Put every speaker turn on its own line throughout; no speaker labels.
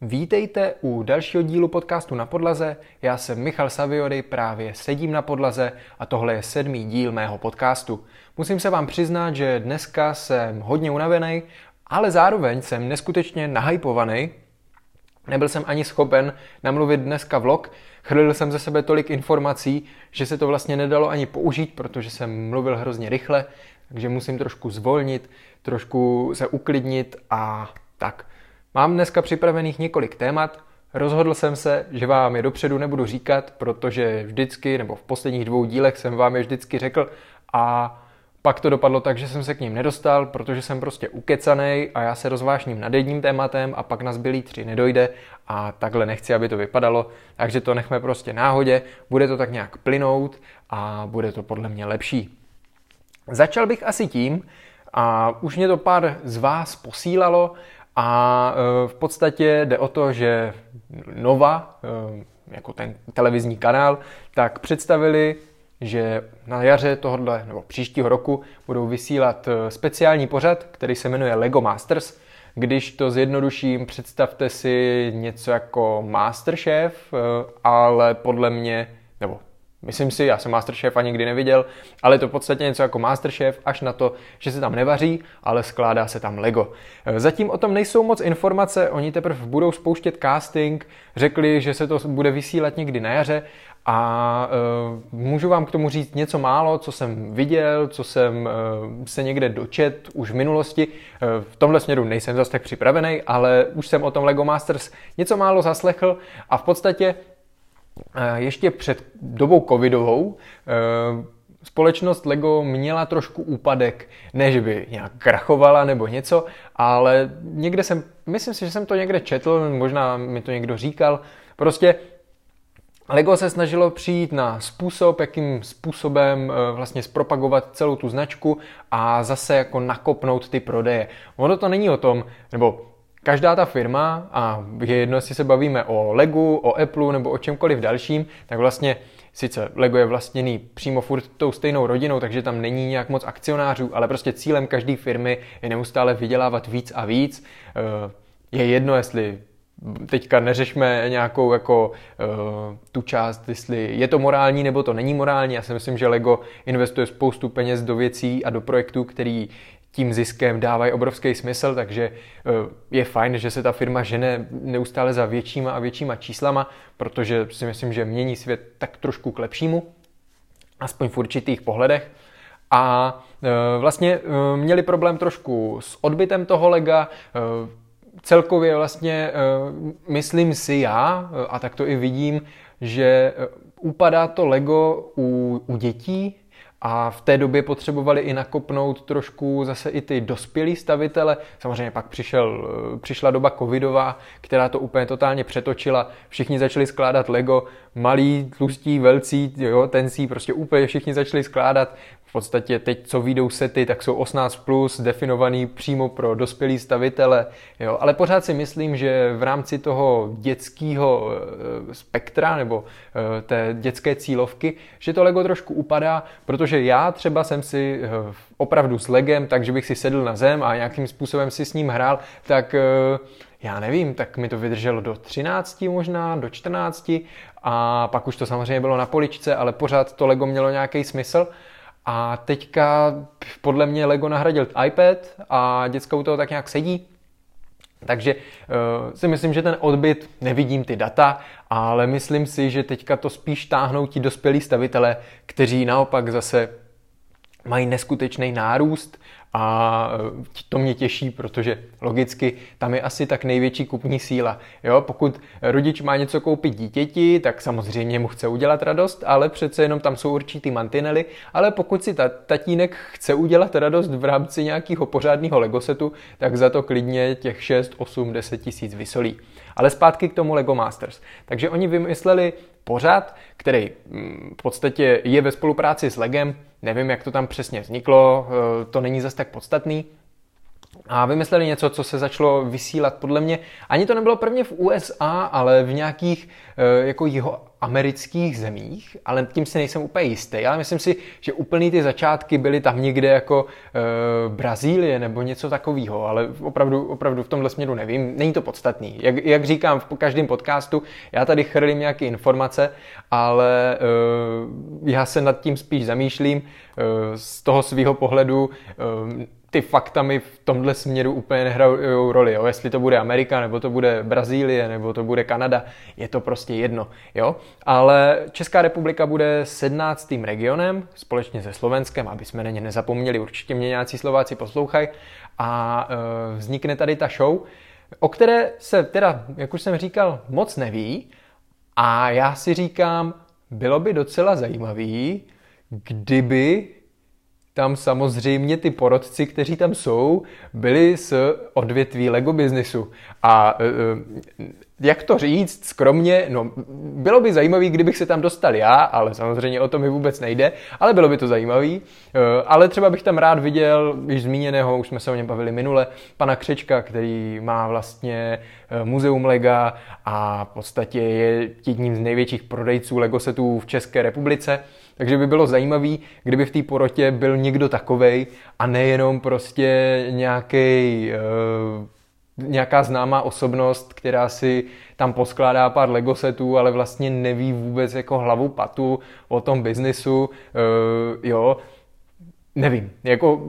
Vítejte u dalšího dílu podcastu na podlaze. Já jsem Michal Saviory, právě sedím na podlaze a tohle je sedmý díl mého podcastu. Musím se vám přiznat, že dneska jsem hodně unavený, ale zároveň jsem neskutečně nahypovaný. Nebyl jsem ani schopen namluvit dneska vlog, chrlil jsem ze sebe tolik informací, že se to vlastně nedalo ani použít, protože jsem mluvil hrozně rychle, takže musím trošku zvolnit, trošku se uklidnit a tak. Mám dneska připravených několik témat, rozhodl jsem se, že vám je dopředu nebudu říkat, protože vždycky, nebo v posledních dvou dílech jsem vám je vždycky řekl a pak to dopadlo tak, že jsem se k ním nedostal, protože jsem prostě ukecanej a já se rozvášním nad jedním tématem a pak na zbylý tři nedojde a takhle nechci, aby to vypadalo, takže to nechme prostě náhodě, bude to tak nějak plynout a bude to podle mě lepší. Začal bych asi tím, a už mě to pár z vás posílalo, a e, v podstatě jde o to, že Nova, e, jako ten televizní kanál, tak představili, že na jaře tohohle nebo příštího roku budou vysílat e, speciální pořad, který se jmenuje Lego Masters. Když to zjednoduším, představte si něco jako Masterchef, ale podle mě, nebo Myslím si, já jsem Masterchef ani nikdy neviděl, ale je to v podstatě něco jako Masterchef, až na to, že se tam nevaří, ale skládá se tam Lego. E, zatím o tom nejsou moc informace, oni teprve budou spouštět casting, řekli, že se to bude vysílat někdy na jaře a uh, můžu vám k tomu říct něco málo, co jsem viděl, co jsem uh, se někde dočet už v minulosti. Uh, v tomhle směru nejsem zase tak připravený, ale už jsem o tom Lego Masters něco málo zaslechl a v podstatě ještě před dobou covidovou eh, společnost Lego měla trošku úpadek, ne že by nějak krachovala nebo něco, ale někde jsem, myslím si, že jsem to někde četl, možná mi to někdo říkal, prostě Lego se snažilo přijít na způsob, jakým způsobem eh, vlastně zpropagovat celou tu značku a zase jako nakopnout ty prodeje. Ono to není o tom, nebo každá ta firma, a je jedno, jestli se bavíme o Legu, o Apple nebo o čemkoliv dalším, tak vlastně sice Lego je vlastněný přímo furt tou stejnou rodinou, takže tam není nějak moc akcionářů, ale prostě cílem každé firmy je neustále vydělávat víc a víc. Eh, je jedno, jestli teďka neřešme nějakou jako uh, tu část, jestli je to morální nebo to není morální. Já si myslím, že Lego investuje spoustu peněz do věcí a do projektů, který tím ziskem dávají obrovský smysl, takže eh, je fajn, že se ta firma žene neustále za většíma a většíma číslama, protože si myslím, že mění svět tak trošku k lepšímu, aspoň v určitých pohledech. A eh, vlastně eh, měli problém trošku s odbytem toho lega, celkově vlastně myslím si já, a tak to i vidím, že upadá to Lego u, u dětí, a v té době potřebovali i nakopnout trošku zase i ty dospělí stavitele. Samozřejmě pak přišel, přišla doba covidová, která to úplně totálně přetočila. Všichni začali skládat Lego, malí, tlustí, velcí, jo, tencí, prostě úplně všichni začali skládat. V podstatě teď, co výjdou sety, tak jsou 18+, plus, definovaný přímo pro dospělý stavitele, jo. ale pořád si myslím, že v rámci toho dětského eh, spektra nebo eh, té dětské cílovky, že to Lego trošku upadá, protože já třeba jsem si eh, opravdu s Legem, takže bych si sedl na zem a nějakým způsobem si s ním hrál, tak já nevím, tak mi to vydrželo do 13 možná, do 14 a pak už to samozřejmě bylo na poličce, ale pořád to Lego mělo nějaký smysl. A teďka podle mě Lego nahradil iPad a děcka u toho tak nějak sedí. Takže uh, si myslím, že ten odbyt, nevidím ty data, ale myslím si, že teďka to spíš táhnou ti dospělí stavitele, kteří naopak zase mají neskutečný nárůst a e, to mě těší, protože logicky tam je asi tak největší kupní síla. Jo, pokud rodič má něco koupit dítěti, tak samozřejmě mu chce udělat radost, ale přece jenom tam jsou určitý mantinely, ale pokud si ta, tatínek chce udělat radost v rámci nějakého pořádného legosetu, tak za to klidně těch 6, 8, 10 tisíc vysolí. Ale zpátky k tomu Lego Masters. Takže oni vymysleli pořad, který mm, v podstatě je ve spolupráci s Legem, nevím, jak to tam přesně vzniklo, eh, to není zase tak podstatný. A vymysleli něco, co se začalo vysílat podle mě, ani to nebylo prvně v USA, ale v nějakých eh, jako jeho amerických zemích, ale tím si nejsem úplně jistý, ale myslím si, že úplný ty začátky byly tam někde jako e, Brazílie nebo něco takového, ale opravdu, opravdu v tomhle směru nevím, není to podstatný. Jak, jak říkám v každém podcastu, já tady chrlím nějaké informace, ale e, já se nad tím spíš zamýšlím e, z toho svého pohledu, e, ty fakta mi v tomhle směru úplně nehrajou roli, jo? jestli to bude Amerika, nebo to bude Brazílie, nebo to bude Kanada, je to prostě jedno, jo? Ale Česká republika bude 17. regionem, společně se Slovenskem, aby jsme na ně nezapomněli, určitě mě nějací Slováci poslouchají, a e, vznikne tady ta show, o které se teda, jak už jsem říkal, moc neví, a já si říkám, bylo by docela zajímavý, kdyby tam samozřejmě ty porodci, kteří tam jsou, byli z odvětví Lego biznisu. A e, e, jak to říct skromně, no bylo by zajímavý, kdybych se tam dostal já, ale samozřejmě o to mi vůbec nejde, ale bylo by to zajímavý. E, ale třeba bych tam rád viděl, již zmíněného, už jsme se o něm bavili minule, pana Křečka, který má vlastně muzeum Lega a v podstatě je jedním z největších prodejců Lego setů v České republice. Takže by bylo zajímavé, kdyby v té porotě byl někdo takovej a nejenom prostě nějaký uh, nějaká známá osobnost, která si tam poskládá pár Lego setů, ale vlastně neví vůbec jako hlavu patu o tom biznisu, uh, jo, Nevím, jako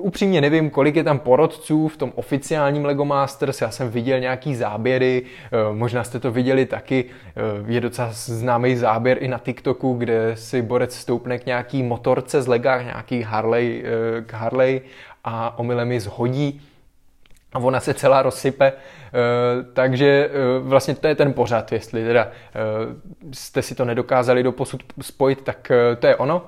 upřímně nevím, kolik je tam porodců v tom oficiálním Lego Masters, já jsem viděl nějaký záběry, eh, možná jste to viděli taky, eh, je docela známý záběr i na TikToku, kde si borec stoupne k nějaký motorce z Lega, nějaký Harley, eh, k Harley a omylem ji zhodí a ona se celá rozsype, takže vlastně to je ten pořad, jestli teda jste si to nedokázali do posud spojit, tak to je ono.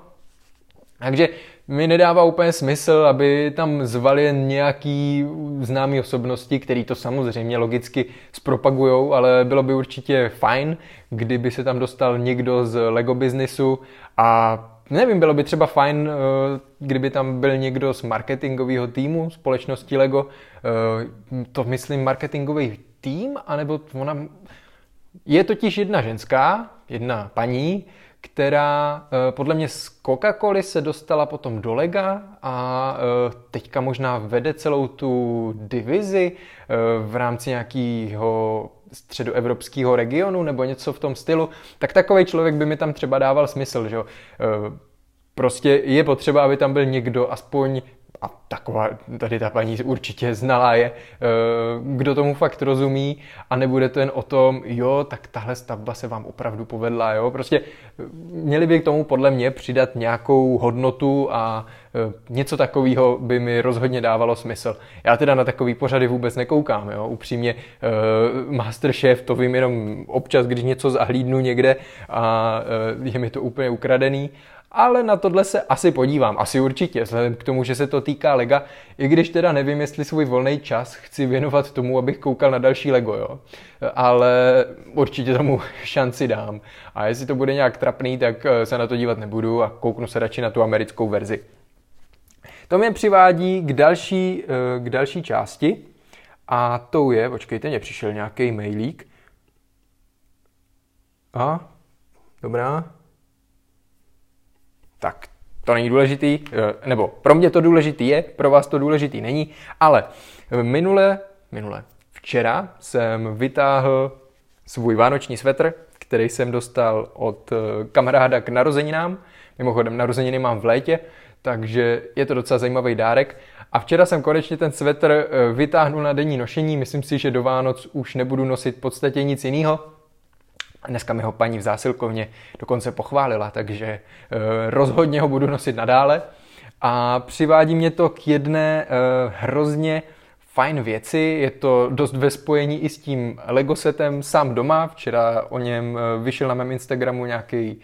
Takže mi nedává úplně smysl, aby tam zvali nějaký známý osobnosti, který to samozřejmě logicky zpropagujou, ale bylo by určitě fajn, kdyby se tam dostal někdo z Lego biznisu a nevím, bylo by třeba fajn, eh, kdyby tam byl někdo z marketingového týmu společnosti Lego. Eh, to myslím marketingový tým, anebo ona... Je totiž jedna ženská, jedna paní, která eh, podle mě z Coca-Coly se dostala potom do Lega a teďka možná vede celou tu divizi v rámci nějakého středoevropského regionu nebo něco v tom stylu, tak takový člověk by mi tam třeba dával smysl, že Prostě je potřeba, aby tam byl někdo aspoň a taková, tady ta paní určitě znalá je, eh, kdo tomu fakt rozumí a nebude to jen o tom, jo, tak tahle stavba se vám opravdu povedla, jo, prostě eh, měli by k tomu podle mě přidat nějakou hodnotu a eh, něco takového by mi rozhodně dávalo smysl. Já teda na takový pořady vůbec nekoukám, jo, upřímně Masterchef to vím jenom občas, když něco zahlídnu někde a je mi to úplně ukradený, ale na tohle se asi podívám, asi určitě, vzhledem k tomu, že se to týká Lega, i když teda nevím, jestli svůj volný čas chci věnovat tomu, abych koukal na další Lego, jo. Ale určitě tomu šanci dám. A jestli to bude nějak trapný, tak eh, se na to dívat nebudu a kouknu se radši na tu americkou verzi. To mě přivádí k další, eh, k další části a tou je, počkejte, mě přišel nějaký mailík. A, dobrá, tak to není důležitý, eh, nebo pro mě to důležitý je, pro vás to důležitý není, ale minule, minule, včera jsem vytáhl svůj vánoční svetr, který jsem dostal od eh, kamaráda k narozeninám. Mimochodem, narozeniny mám v létě, takže je to docela zajímavý dárek. A včera jsem konečně ten svetr eh, vytáhnul na denní nošení. Myslím si, že do Vánoc už nebudu nosit v podstatě nic jiného Dneska mi ho paní v zásilkovně dokonce pochválila, takže e, rozhodně ho budu nosit nadále. A přivádí mě to k jedné e, hrozně fajn věci, je to dost ve spojení i s tím Lego setem sám doma, včera o něm e, vyšel na mém Instagramu nějaký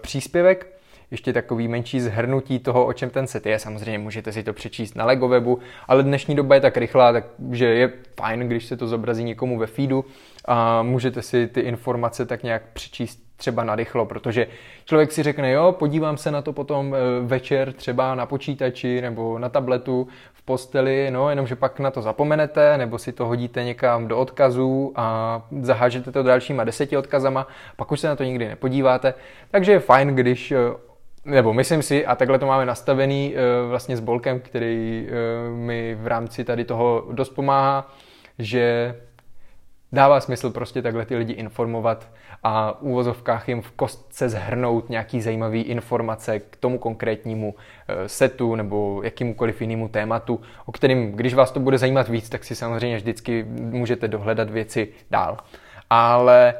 příspěvek, ještě takový menší zhrnutí toho, o čem ten set je. Samozřejmě můžete si to přečíst na Lego webu, ale dnešní doba je tak rychlá, takže je fajn, když se to zobrazí někomu ve feedu a můžete si ty informace tak nějak přečíst třeba narychlo, protože člověk si řekne, jo, podívám se na to potom eh, večer třeba na počítači nebo na tabletu v posteli, no, jenomže pak na to zapomenete, nebo si to hodíte někam do odkazů a zahážete to dalšíma deseti odkazama, pak už se na to nikdy nepodíváte. Takže je fajn, když eh, nebo myslím si, a takhle to máme nastavený eh, vlastně s Bolkem, který mi v rámci tady toho dost pomáhá, že dává smysl prostě takhle ty lidi informovat a v úvozovkách jim v kostce zhrnout nějaký zajímavý informace k tomu konkrétnímu eh, setu nebo jakýmukoliv jinému tématu, o kterým, když vás to bude zajímat víc, tak si samozřejmě vždycky můžete dohledat věci dál. Ale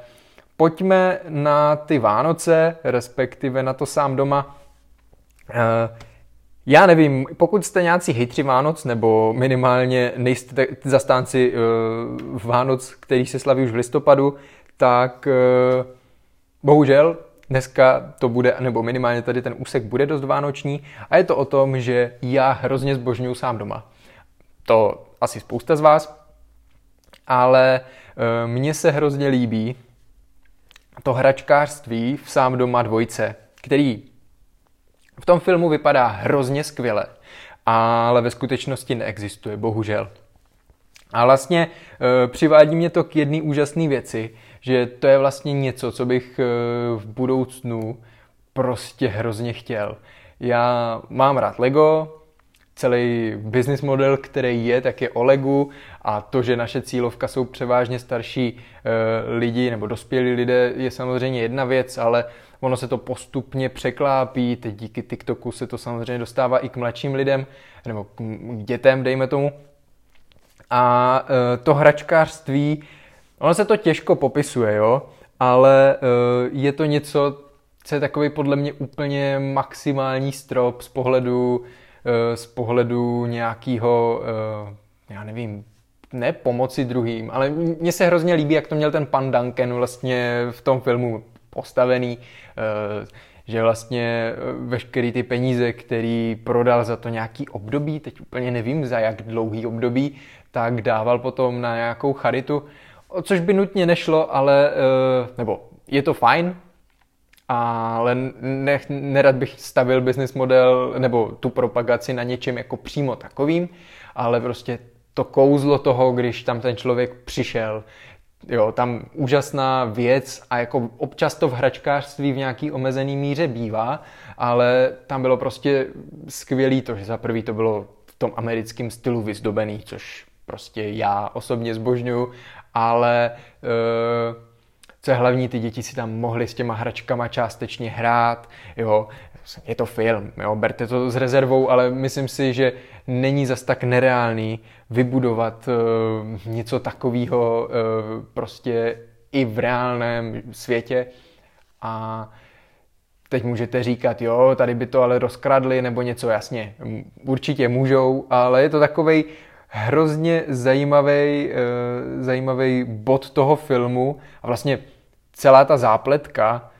pojďme na ty Vánoce, respektive na to sám doma. Eh, já nevím, pokud jste nějací hejtři Vánoc, nebo minimálně nejste zastánci uh, Vánoc, který se slaví už v listopadu, tak uh, bohužel dneska to bude, nebo minimálně tady ten úsek bude dost vánoční a je to o tom, že já hrozně zbožňuju sám doma. To asi spousta z vás, ale uh, mně se hrozně líbí to hračkářství v sám doma dvojce, který v tom filmu vypadá hrozně skvěle, ale ve skutečnosti neexistuje, bohužel. A vlastně e, přivádí mě to k jedné úžasné věci, že to je vlastně něco, co bych e, v budoucnu prostě hrozně chtěl. Já mám rád Lego, celý business model, který je, tak je o Legu a to, že naše cílovka jsou převážně starší e, lidi nebo dospělí lidé, je samozřejmě jedna věc, ale ono se to postupně překlápí, teď díky TikToku se to samozřejmě dostává i k mladším lidem, nebo k dětem, dejme tomu. A e, to hračkářství, ono se to těžko popisuje, jo, ale e, je to něco, co je takový podle mě úplně maximální strop z pohledu, e, z pohledu nějakého, já nevím, ne pomoci druhým, ale mně se hrozně líbí, jak to měl ten pan Duncan vlastně v tom filmu postavený, eh, že vlastně eh, veškerý ty peníze, který prodal za to nějaký období, teď úplně nevím za jak dlouhý období, tak dával potom na nějakou charitu, což by nutně nešlo, ale, eh, nebo je to fajn, ale ne, nerad bych stavil business model nebo tu propagaci na něčem jako přímo takovým, ale prostě to kouzlo toho, když tam ten člověk přišel, Jo, tam úžasná věc a jako občas to v hračkářství v nějaký omezený míře bývá, ale tam bylo prostě skvělý to, že za prvý to bylo v tom americkém stylu vyzdobený, což prostě já osobně zbožňuju, ale e, co je hlavní, ty děti si tam mohly s těma hračkama částečně hrát, jo, je to film, jo, berte to s rezervou, ale myslím si, že není zas tak nereálný vybudovat uh, něco takového uh, prostě i v reálném světě. A teď můžete říkat, jo, tady by to ale rozkradli nebo něco, jasně, určitě můžou, ale je to takový hrozně zajímavý, uh, zajímavý bod toho filmu a vlastně celá ta zápletka,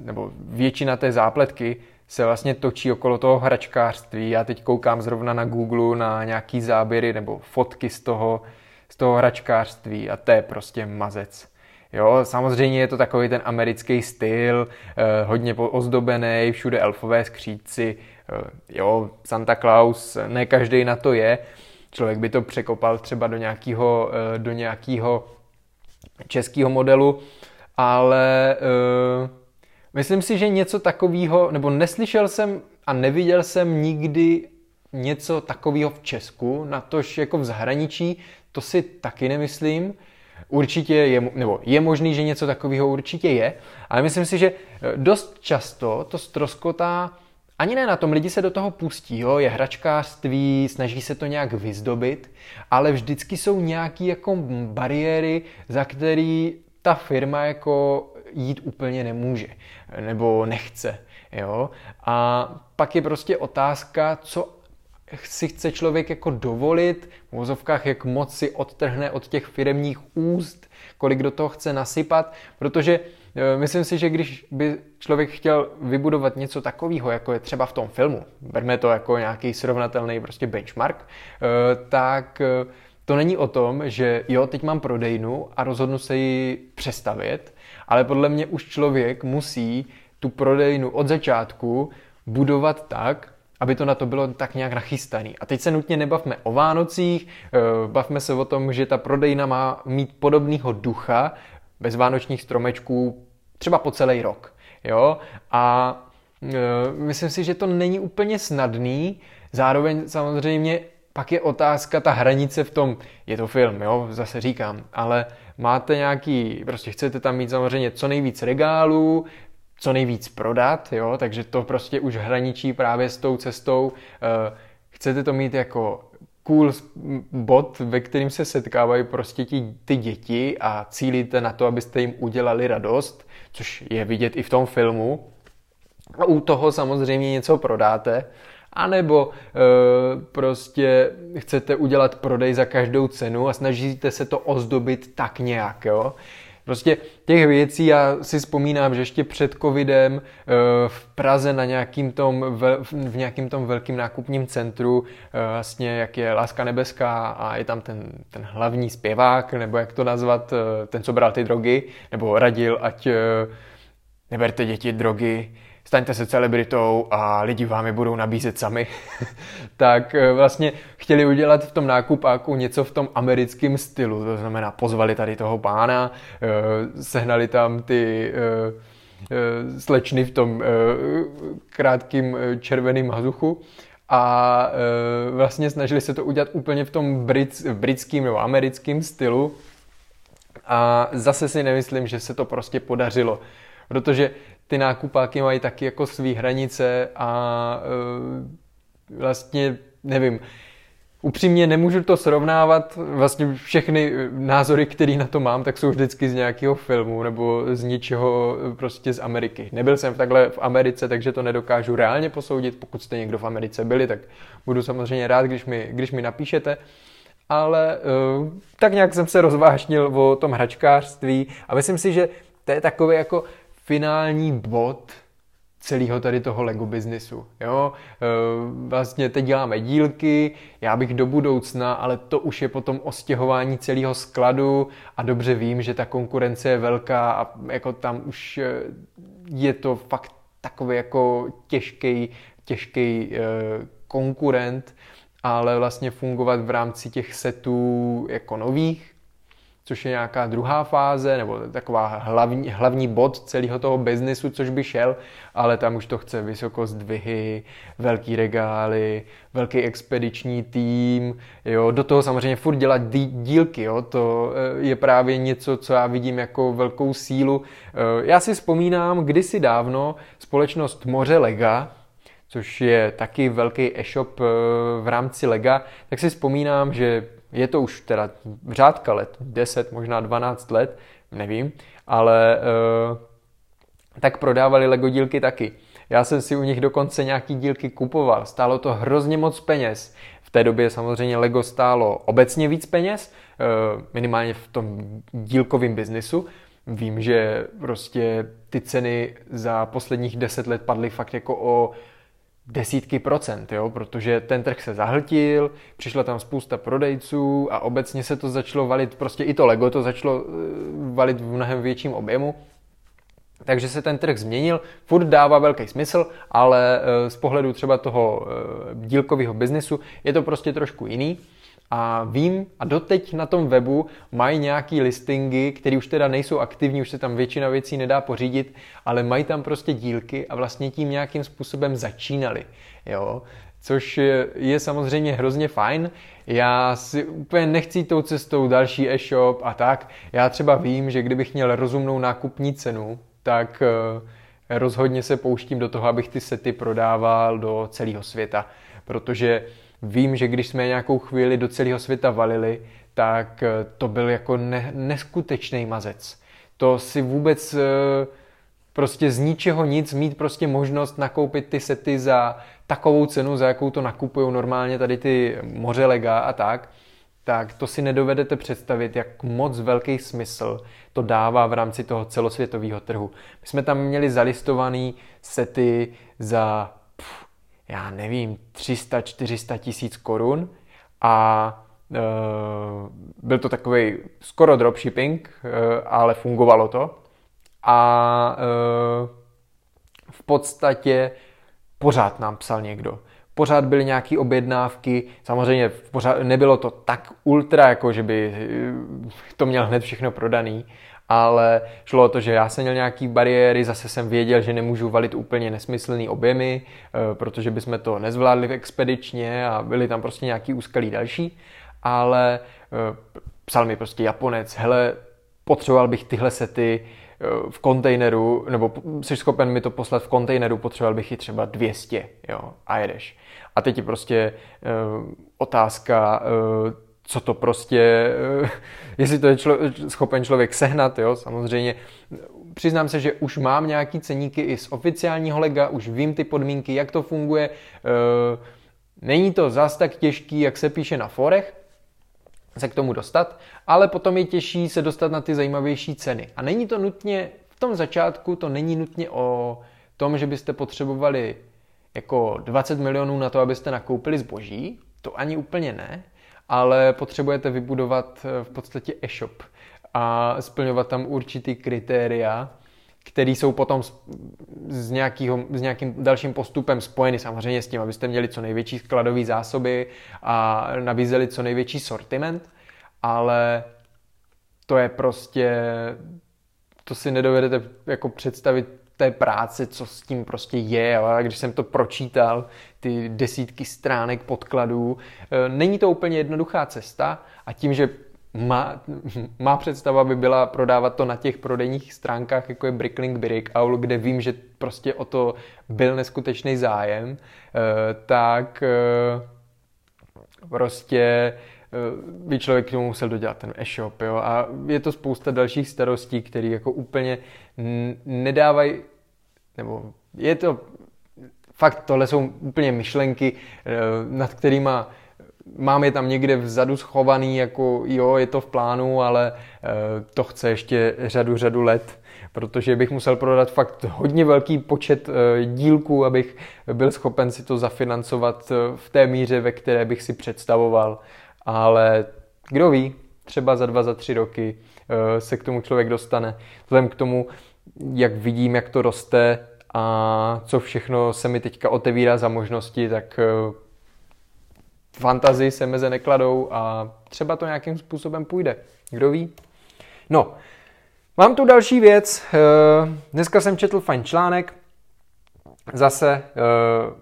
uh, nebo většina té zápletky se vlastně točí okolo toho hračkářství. Já teď koukám zrovna na Google na nějaký záběry nebo fotky z toho, z toho hračkářství a to je prostě mazec. Jo, samozřejmě je to takový ten americký styl, eh, hodně ozdobený, všude elfové skříci, eh, jo, Santa Claus, ne každý na to je. Člověk by to překopal třeba do nějakého, eh, do nějakého českého modelu, ale eh, Myslím si, že něco takového, nebo neslyšel jsem a neviděl jsem nikdy něco takového v Česku, na tož jako v zahraničí, to si taky nemyslím. Určitě je, nebo je možný, že něco takového určitě je, ale myslím si, že eh, dost často to stroskotá ani ne na tom, lidi se do toho pustí, jo, je hračkářství, snaží se to nějak vyzdobit, ale vždycky jsou nějaké jako bariéry, za který ta firma jako jít úplně nemůže nebo nechce. Jo? A pak je prostě otázka, co si chce člověk jako dovolit, v vozovkách, jak moc si odtrhne od těch firemních úst, kolik do toho chce nasypat, protože e, myslím si, že když by člověk chtěl vybudovat něco takového, jako je třeba v tom filmu, berme to jako nějaký srovnatelný prostě benchmark, e, tak e, to není o tom, že jo, teď mám prodejnu a rozhodnu se ji přestavět, ale podle mě už člověk musí tu prodejnu od začátku budovat tak, aby to na to bylo tak nějak nachystaný. A teď se nutně nebavme o Vánocích, eh, bavme se o tom, že ta prodejna má mít podobného ducha bez vánočních stromečků třeba po celý rok. Jo? A e, myslím si, že to není úplně snadný, zároveň samozřejmě pak je otázka, ta hranice v tom, je to film, jo, zase říkám, ale máte nějaký, prostě chcete tam mít samozřejmě co nejvíc regálů, co nejvíc prodat, jo, takže to prostě už hraničí právě s tou cestou. E, chcete to mít jako cool bod, ve kterým se setkávají prostě ti, ty děti a cílíte na to, abyste jim udělali radost, což je vidět i v tom filmu. A u toho samozřejmě něco prodáte, anebo e, prostě chcete udělat prodej za každou cenu a snažíte se to ozdobit tak nějak, jo. Prostě těch věcí, já si vzpomínám, že ještě před covidem eh, v Praze na nějakým tom, v nějakým tom velkým nákupním centru, eh, vlastně jak je Láska nebeská a je tam ten, ten hlavní zpěvák, nebo jak to nazvat, ten, co bral ty drogy, nebo radil, ať neberte děti drogy, staňte se celebritou a lidi vám je budou nabízet sami, tak eh, vlastně chtěli udělat v tom nákupáku něco v tom americkém stylu. To znamená, pozvali tady toho pána, eh, sehnali tam ty eh, slečny v tom krátkým červeným hazuchu a vlastně snažili se to udělat úplně v tom brit, britském nebo americkém stylu. A zase si nemyslím, že se to prostě podařilo. Protože ty nákupáky mají taky jako svý hranice a e, vlastně nevím, Upřímně nemůžu to srovnávat, vlastně všechny názory, které na to mám, tak jsou vždycky z nějakého filmu nebo z něčeho e, prostě z Ameriky. Nebyl jsem takhle v Americe, takže to nedokážu reálně posoudit. Pokud jste někdo v Americe byli, tak budu samozřejmě rád, když mi, když mi napíšete. Ale uh, tak nějak jsem se rozvášnil o tom hračkářství a myslím si, že to je takový jako finální bod celého tady toho Lego biznisu. Jo? E, vlastně teď děláme dílky, já bych do budoucna, ale to už je potom o stěhování celého skladu a dobře vím, že ta konkurence je velká a jako tam už e, je to fakt takový jako těžký, těžký e, konkurent, ale vlastně fungovat v rámci těch setů jako nových, což je nějaká druhá fáze, nebo taková hlavní, hlavní bod celého toho biznesu, což by šel, ale tam už to chce vysokozdvihy, velký regály, velký expediční tým, jo, do toho samozřejmě furt dělat dílky, jo, to eh, je právě něco, co já vidím jako velkou sílu. Eh, já si vzpomínám kdysi dávno společnost Moře Lega, což je taky velký e-shop eh, v rámci Lega, tak si vzpomínám, že je to už teda řádka let, 10, možná 12 let, nevím, ale uh, tak prodávali Lego dílky taky. Já jsem si u nich dokonce nějaký dílky kupoval, stálo to hrozně moc peněz. V té době samozřejmě Lego stálo obecně víc peněz, uh, minimálně v tom dílkovém biznisu. Vím, že prostě ty ceny za posledních 10 let padly fakt jako o desítky procent, jo, protože ten trh se zahltil, přišla tam spousta prodejců a obecně se to začalo valit, prostě i to Lego to začalo eh, valit v mnohem větším objemu. Takže se ten trh změnil, furt dává velký smysl, ale eh, z pohledu třeba toho eh, dílkového biznesu je to prostě trošku jiný a vím, a doteď na tom webu mají nějaký listingy, které už teda nejsou aktivní, už se tam většina věcí nedá pořídit, ale mají tam prostě dílky a vlastně tím nějakým způsobem začínali. Jo? Což je, samozřejmě hrozně fajn. Já si úplně nechci tou cestou další e-shop a tak. Já třeba vím, že kdybych měl rozumnou nákupní cenu, tak eh, rozhodně se pouštím do toho, abych ty sety prodával do celého světa. Protože Vím, že když jsme nějakou chvíli do celého světa valili, tak eh, to byl jako ne, neskutečný mazec. To si vůbec eh, prostě z ničeho nic mít prostě možnost nakoupit ty sety za takovou cenu, za jakou to nakupují normálně tady ty moře lega a tak, tak to si nedovedete představit, jak moc velký smysl to dává v rámci toho celosvětového trhu. My jsme tam měli zalistovaný sety za já nevím, 300-400 tisíc korun a byl to takový skoro dropshipping, ale fungovalo to. A v podstatě pořád nám psal někdo pořád byly nějaké objednávky, samozřejmě pořád, nebylo to tak ultra, jako že by to měl hned všechno prodaný, ale šlo o to, že já jsem měl nějaký bariéry, zase jsem věděl, že nemůžu valit úplně nesmyslný objemy, eh, protože bychom to nezvládli expedičně a byly tam prostě nějaký úskalí další, ale eh, psal mi prostě Japonec, hele, potřeboval bych tyhle sety, Eh, v kontejneru, nebo jsi schopen mi to poslat v kontejneru, potřeboval bych ji třeba 200, jo, a jedeš. A teď je prostě otázka, co to prostě, uh, jestli to je člo, schopen člověk sehnat, jo, samozřejmě. Přiznám se, že už mám nějaký ceníky i z oficiálního lega, už vím ty podmínky, jak to funguje. Uh, není to zas tak těžký, jak se píše na forech, se k tomu dostat, ale potom je těžší se dostat na ty zajímavější ceny. A není to nutně, v tom začátku to není nutně o tom, že byste potřebovali jako 20 milionů na to, abyste nakoupili zboží, to ani úplně ne, ale potřebujete vybudovat eh, v podstatě e-shop a splňovat tam určitý kritéria, které jsou potom s, s, nějakýho, s nějakým dalším postupem spojeny samozřejmě s tím, abyste měli co největší skladové zásoby a nabízeli co největší sortiment, ale to je prostě, to si nedovedete jako představit té práce, co s tím prostě je. A když jsem to pročítal, ty desítky stránek podkladů, e, není to úplně jednoduchá cesta a tím, že má, má představa by byla prodávat to na těch prodejních stránkách, jako je Bricklink, Breakout, kde vím, že prostě o to byl neskutečný zájem, eh, tak eh, prostě eh, by člověk k tomu musel dodělat ten e-shop, jo, a je to spousta dalších starostí, které jako úplně nedávají, nebo je to, fakt tohle jsou úplně myšlenky, nad kterými mám je tam někde vzadu schovaný, jako jo, je to v plánu, ale e, to chce ještě řadu, řadu let, protože bych musel prodat fakt hodně velký počet e, dílků, abych byl schopen si to zafinancovat e, v té míře, ve které bych si představoval. Ale kdo ví, třeba za dva, za tři roky se k tomu člověk dostane. Vzhledem k tomu, jak vidím, jak to roste a co všechno se mi teďka otevírá za možnosti, tak fantazii se meze nekladou a třeba to nějakým způsobem půjde. Kdo ví? No, mám tu další věc. Eh, dneska jsem četl fajn článek, Zase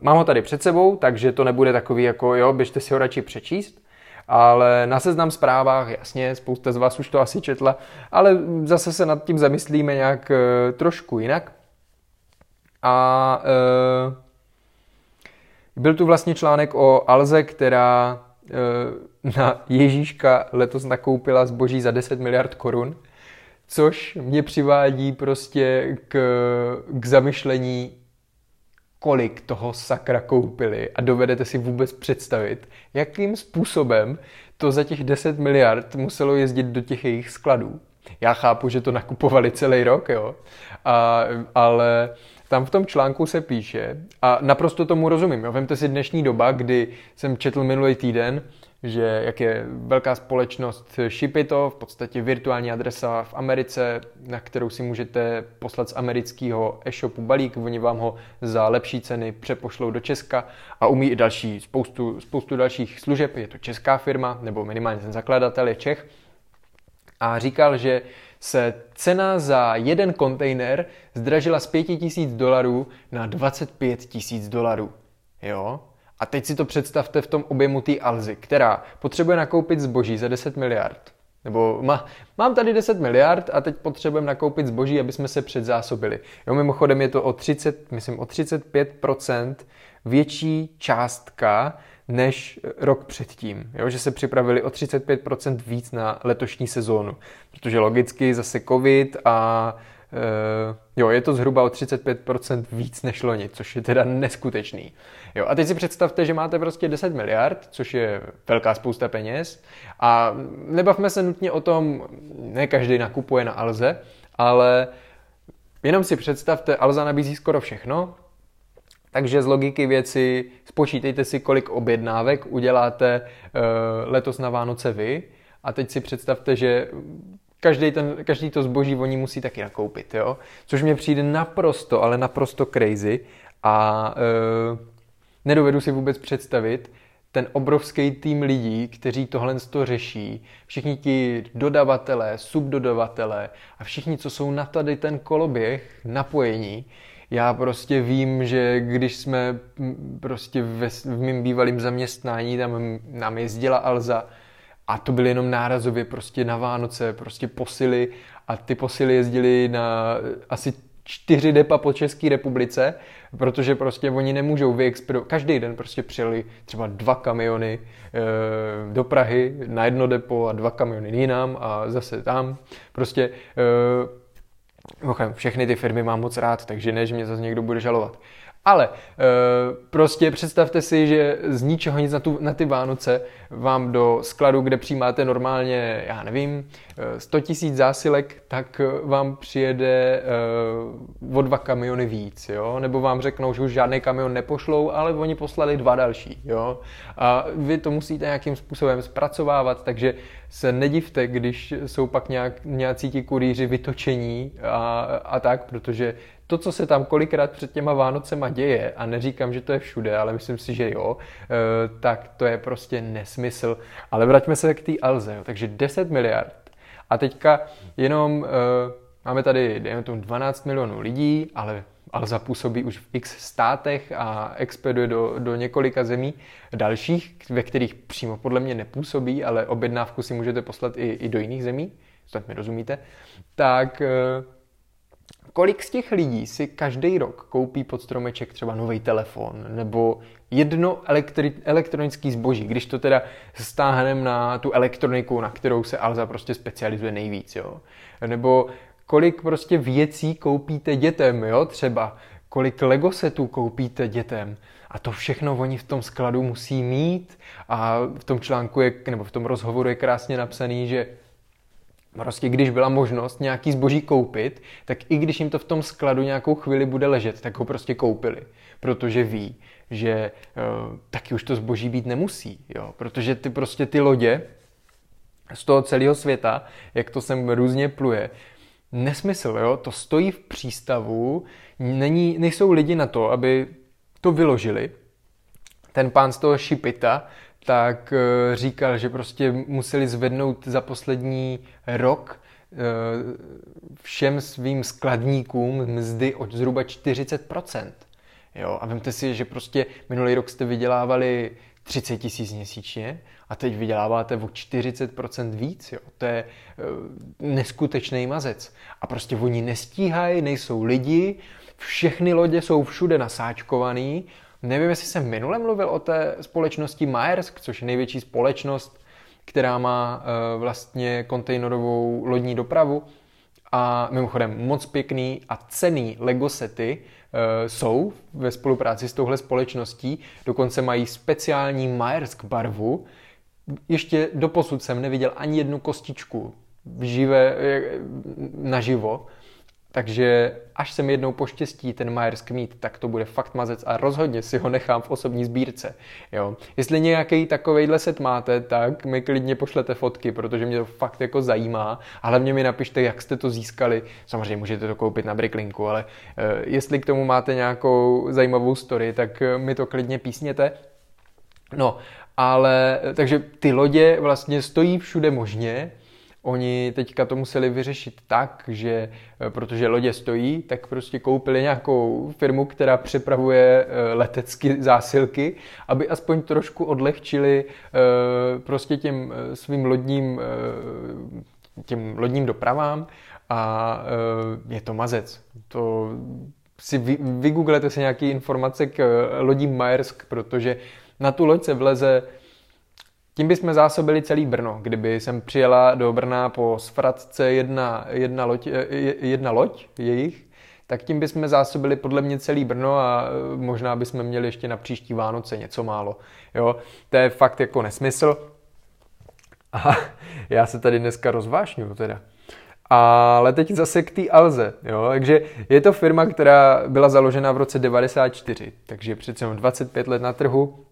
mám ho tady před sebou, takže to nebude takový jako jo, běžte si ho radši přečíst, ale na seznam zprávách, jasně, spousta z vás už to asi četla, ale zase se nad tím zamyslíme nějak uh, trošku jinak. A uh, byl tu vlastně článek o Alze, která e, na Ježíška letos nakoupila zboží za 10 miliard korun, což mě přivádí prostě k, k zamyšlení, kolik toho sakra koupili a dovedete si vůbec představit, jakým způsobem to za těch 10 miliard muselo jezdit do těch jejich skladů. Já chápu, že to nakupovali celý rok, jo, a, ale tam v tom článku se píše, a naprosto tomu rozumím, jo, vemte si dnešní doba, kdy jsem četl minulý týden, že jak je velká společnost Shipito, v podstatě virtuální adresa v Americe, na kterou si můžete poslat z amerického e-shopu balík, oni vám ho za lepší ceny přepošlou do Česka a umí i další, spoustu, spoustu dalších služeb, je to česká firma, nebo minimálně ten zakladatel je Čech. A říkal, že se cena za jeden kontejner zdražila z 5000 dolarů na 25 tisíc dolarů. Jo? A teď si to představte v tom objemu té Alzy, která potřebuje nakoupit zboží za 10 miliard. Nebo má, mám tady 10 miliard a teď potřebujeme nakoupit zboží, aby jsme se předzásobili. Jo, mimochodem je to o 30, myslím o 35% větší částka, než rok předtím. Jo? Že se připravili o 35% víc na letošní sezónu. Protože logicky zase covid a jo, je to zhruba o 35% víc než loni, což je teda neskutečný. Jo, a teď si představte, že máte prostě 10 miliard, což je velká spousta peněz a nebavme se nutně o tom, ne každý nakupuje na Alze, ale jenom si představte, Alza nabízí skoro všechno, Takže z logiky věci spočítejte si, kolik objednávek uděláte uh, letos na Vánoce vy a teď si představte, že každý, ten, každý to zboží oni musí taky nakoupit, jo? Což mě přijde naprosto, ale naprosto crazy a uh, nedovedu si vůbec představit, ten obrovský tým lidí, kteří tohle to řeší, všichni ti dodavatelé, subdodavatelé a všichni, co jsou na tady ten koloběh napojení, já prostě vím, že když jsme prostě ve, v mém bývalém zaměstnání, tam nám jezdila Alza a to byly jenom nárazově prostě na Vánoce, prostě posily a ty posily jezdily na asi čtyři depa po České republice, protože prostě oni nemůžou vyexpedo... Každý den prostě přijeli třeba dva kamiony e, do Prahy na jedno depo a dva kamiony jinam a zase tam. Prostě e, všechny ty firmy mám moc rád, takže ne, že mě zase někdo bude žalovat. Ale e, prostě představte si, že z ničeho nic na, tu, na ty Vánoce vám do skladu, kde přijímáte normálně, já nevím, 100 eh, tisíc zásilek, tak vám přijede o dva kamiony víc, jo? Nebo vám řeknou, že už žádný kamion nepošlou, ale oni poslali dva další, jo? A vy to musíte nějakým způsobem zpracovávat, takže se nedivte, když jsou pak nějak, nějací ti kurýři vytočení a, a tak, protože to, co se tam kolikrát před těma Vánocema děje, a neříkám, že to je všude, ale myslím si, že jo, eh, tak to je prostě nesmysl. Ale vraťme se k té Alze. Takže 10 miliard. A teďka jenom eh, máme tady, dejme tomu, 12 milionů lidí, ale Alza působí už v x státech a expeduje do, do několika zemí dalších, ve kterých přímo podle mě nepůsobí, ale objednávku si můžete poslat i, i do jiných zemí, snad mi rozumíte, tak eh, kolik z těch lidí si každý rok koupí pod stromeček třeba nový telefon nebo jedno elektri- elektronický zboží, když to teda stáhneme na tu elektroniku, na kterou se Alza prostě specializuje nejvíc, jo. Nebo kolik prostě věcí koupíte dětem, jo, třeba kolik Lego setů koupíte dětem. A to všechno oni v tom skladu musí mít a v tom článku je, nebo v tom rozhovoru je krásně napsaný, že Prostě když byla možnost nějaký zboží koupit, tak i když jim to v tom skladu nějakou chvíli bude ležet, tak ho prostě koupili. Protože ví, že uh, taky už to zboží být nemusí. Jo? Protože ty prostě ty lodě z toho celého světa, jak to sem různě pluje, nesmysl, jo? to stojí v přístavu, není, nejsou lidi na to, aby to vyložili. Ten pán z toho šipita tak eh, říkal, že prostě museli zvednout za poslední rok eh, všem svým skladníkům mzdy o zhruba 40%. Jo, a vemte si, že prostě minulý rok jste vydělávali 30 tisíc měsíčně a teď vyděláváte o 40% víc. Jo. To je uh, neskutečný mazec. A prostě oni nestíhají, nejsou lidi, všechny lodě jsou všude nasáčkovaný Nevím, jestli jsem minule mluvil o té společnosti Maersk, což je největší společnost, která má uh, vlastně kontejnerovou lodní dopravu. A mimochodem moc pěkný a cený Lego sety uh, jsou ve spolupráci s touhle společností. Dokonce mají speciální Maersk barvu. Ještě doposud jsem neviděl ani jednu kostičku živé, naživo. Takže až se mi jednou poštěstí ten Myers mít, tak to bude fakt mazec a rozhodně si ho nechám v osobní sbírce. Jo. Jestli nějaký takovejhle set máte, tak mi klidně pošlete fotky, protože mě to fakt jako zajímá. A hlavně mi napište, jak jste to získali. Samozřejmě můžete to koupit na Bricklinku, ale uh, jestli k tomu máte nějakou zajímavou story, tak uh, mi to klidně písněte. No, ale takže ty lodě vlastně stojí všude možně, Oni teďka to museli vyřešit tak, že eh, protože lodě stojí, tak prostě koupili nějakou firmu, která přepravuje eh, letecky zásilky, aby aspoň trošku odlehčili eh, prostě těm svým lodním, těm lodním dopravám a je to mazec. To si vy, vygooglete si nějaké informace k lodím Maersk, protože na tu loď se vleze tím bychom zásobili celý Brno. Kdyby jsem přijela do Brna po svratce jedna, jedna, loď, eh, jedna loď jejich, tak tím bychom zásobili podle mě celý Brno a eh, možná bychom měli ještě na příští Vánoce něco málo. Jo? To je fakt jako nesmysl. A já se tady dneska rozvášňuju teda. Ale teď zase k té Alze. Jo? Takže je to firma, která byla založena v roce 94, takže přece 25 let na trhu.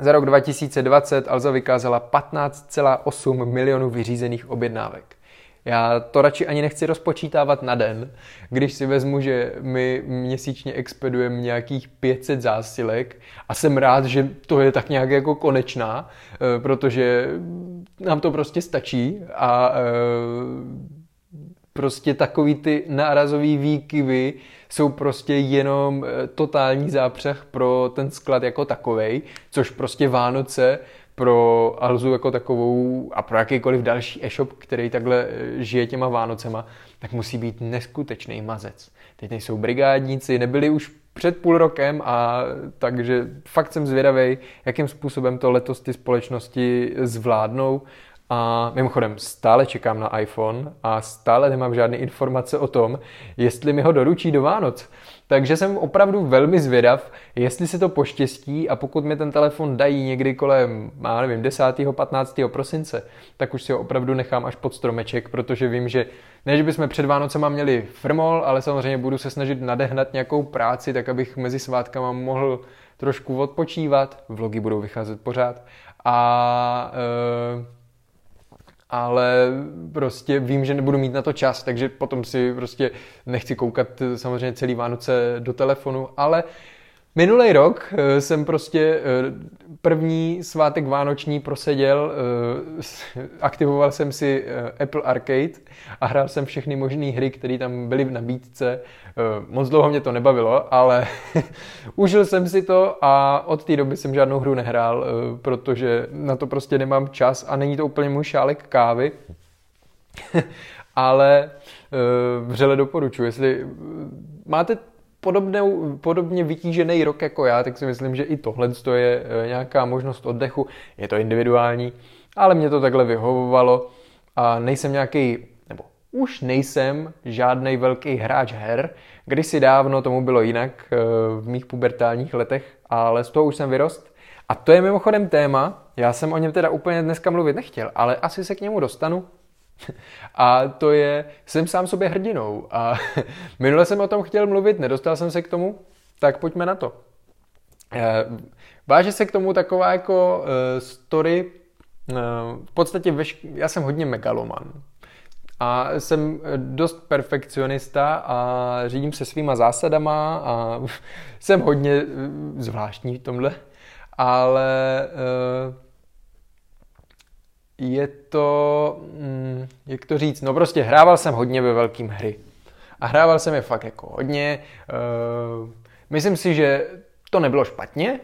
Za rok 2020 Alza vykázala 15,8 milionů vyřízených objednávek. Já to radši ani nechci rozpočítávat na den, když si vezmu, že my měsíčně expedujeme nějakých 500 zásilek a jsem rád, že to je tak nějak jako konečná, eh, protože nám to prostě stačí a eh, prostě takový ty nárazový výkyvy jsou prostě jenom eh, totální zápřeh pro ten sklad jako takovej, což prostě Vánoce pro Alzu jako takovou a pro jakýkoliv další e-shop, který takhle eh, žije těma Vánocema, tak musí být neskutečný mazec. Teď nejsou brigádníci, nebyli už před půl rokem a takže fakt jsem zvědavý, jakým způsobem to letos ty společnosti zvládnou. A mimochodem, stále čekám na iPhone a stále nemám žádné informace o tom, jestli mi ho doručí do Vánoc. Takže jsem opravdu velmi zvědav, jestli se to poštěstí a pokud mi ten telefon dají někdy kolem, já nevím, 10. 15. prosince, tak už si ho opravdu nechám až pod stromeček, protože vím, že ne, že bychom před Vánocema měli firmol, ale samozřejmě budu se snažit nadehnat nějakou práci, tak abych mezi svátkama mohl trošku odpočívat. Vlogy budou vycházet pořád. A e, ale prostě vím, že nebudu mít na to čas, takže potom si prostě nechci koukat samozřejmě celý Vánoce do telefonu, ale Minulý rok eh, jsem prostě eh, první svátek vánoční proseděl, eh, aktivoval jsem si Apple Arcade a hrál jsem všechny možné hry, které tam byly v nabídce. Moc dlouho mě to nebavilo, ale užil jsem si to a od té doby jsem žádnou hru nehrál, protože na to prostě nemám čas a není to úplně můj šálek kávy. ale vřele doporučuji, jestli máte podobnou, podobně vytížený rok jako já, tak si myslím, že i tohle je eh, nějaká možnost oddechu. Je to individuální, ale mě to takhle vyhovovalo a nejsem nějaký, nebo už nejsem žádný velký hráč her. Kdysi dávno tomu bylo jinak eh, v mých pubertálních letech, ale z toho už jsem vyrost. A to je mimochodem téma, já jsem o něm teda úplně dneska mluvit nechtěl, ale asi se k němu dostanu, a to je, jsem sám sobě hrdinou. A minule jsem o tom chtěl mluvit, nedostal jsem se k tomu, tak pojďme na to. Eh, váže se k tomu taková jako eh, story, eh, v podstatě já jsem hodně megaloman. A jsem dost perfekcionista a řídím se svýma zásadama a jsem hodně zvláštní v tomhle. Ale je to, mm, jak to říct, no prostě hrával jsem hodně ve velkým hry. A hrával jsem je fakt jako hodně. Uh, myslím si, že to nebylo špatně,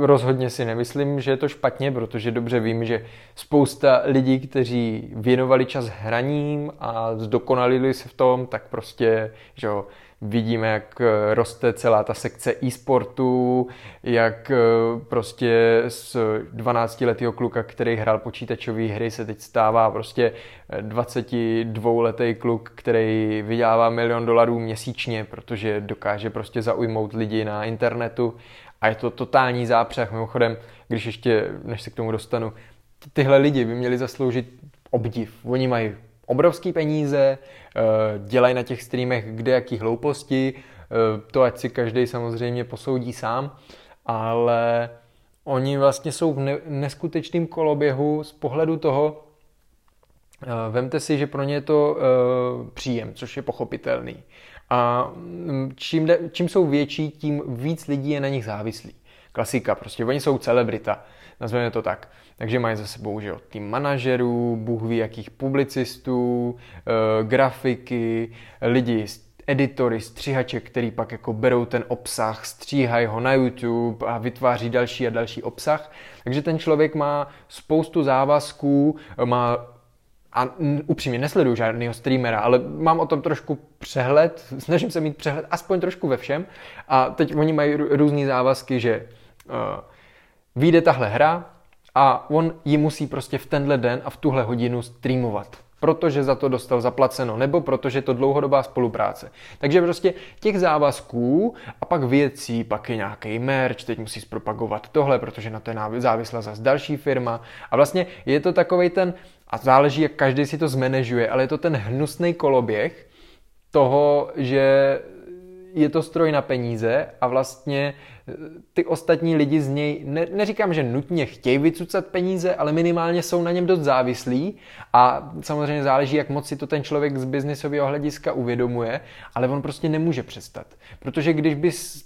rozhodně si nemyslím, že je to špatně, protože dobře vím, že spousta lidí, kteří věnovali čas hraním a zdokonalili se v tom, tak prostě, že jo, vidíme, jak eh, roste celá ta sekce e-sportu, jak eh, prostě z 12-letého kluka, který hrál počítačové hry, se teď stává prostě 22-letý eh, kluk, který vydělává milion dolarů měsíčně, protože dokáže prostě zaujmout lidi na internetu a je to totální zápřeh. Mimochodem, když ještě, než se k tomu dostanu, tyhle lidi by měli zasloužit obdiv. Oni mají obrovský peníze, eh, dělají na těch streamech kde jaký hlouposti, eh, to ať si každý samozřejmě posoudí sám, ale oni vlastně jsou v neskutečným koloběhu z pohledu toho, eh, vemte si, že pro ně je to příjem, což je pochopitelný. A mm, čím, čím jsou větší, tím víc lidí je na nich závislí. Klasika, prostě oni jsou celebrita nazveme to tak. Takže mají za sebou že jo, tým manažerů, bůh ví jakých publicistů, e, grafiky, lidi, editory, stříhače, který pak jako berou ten obsah, stříhají ho na YouTube a vytváří další a další obsah. Takže ten člověk má spoustu závazků, má a upřímně nesleduju žádného streamera, ale mám o tom trošku přehled, snažím se mít přehled aspoň trošku ve všem. A teď oni mají různé závazky, že uh, vyjde tahle hra a on ji musí prostě v tenhle den a v tuhle hodinu streamovat protože za to dostal zaplaceno, nebo protože je to dlouhodobá spolupráce. Takže prostě těch závazků a pak věcí, pak je nějaký merch, teď musí zpropagovat tohle, protože na to je závislá zase další firma. A vlastně je to takový ten a záleží, jak každý si to zmanežuje, ale je to ten hnusný koloběh toho, že je to stroj na peníze a vlastně eh, ty ostatní lidi z něj, ne, neříkám, že nutně chtějí vycucat peníze, ale minimálně jsou na něm dost závislí a samozřejmě záleží, jak moc si to ten člověk z biznisového hlediska uvědomuje, ale on prostě nemůže přestat. Protože když bys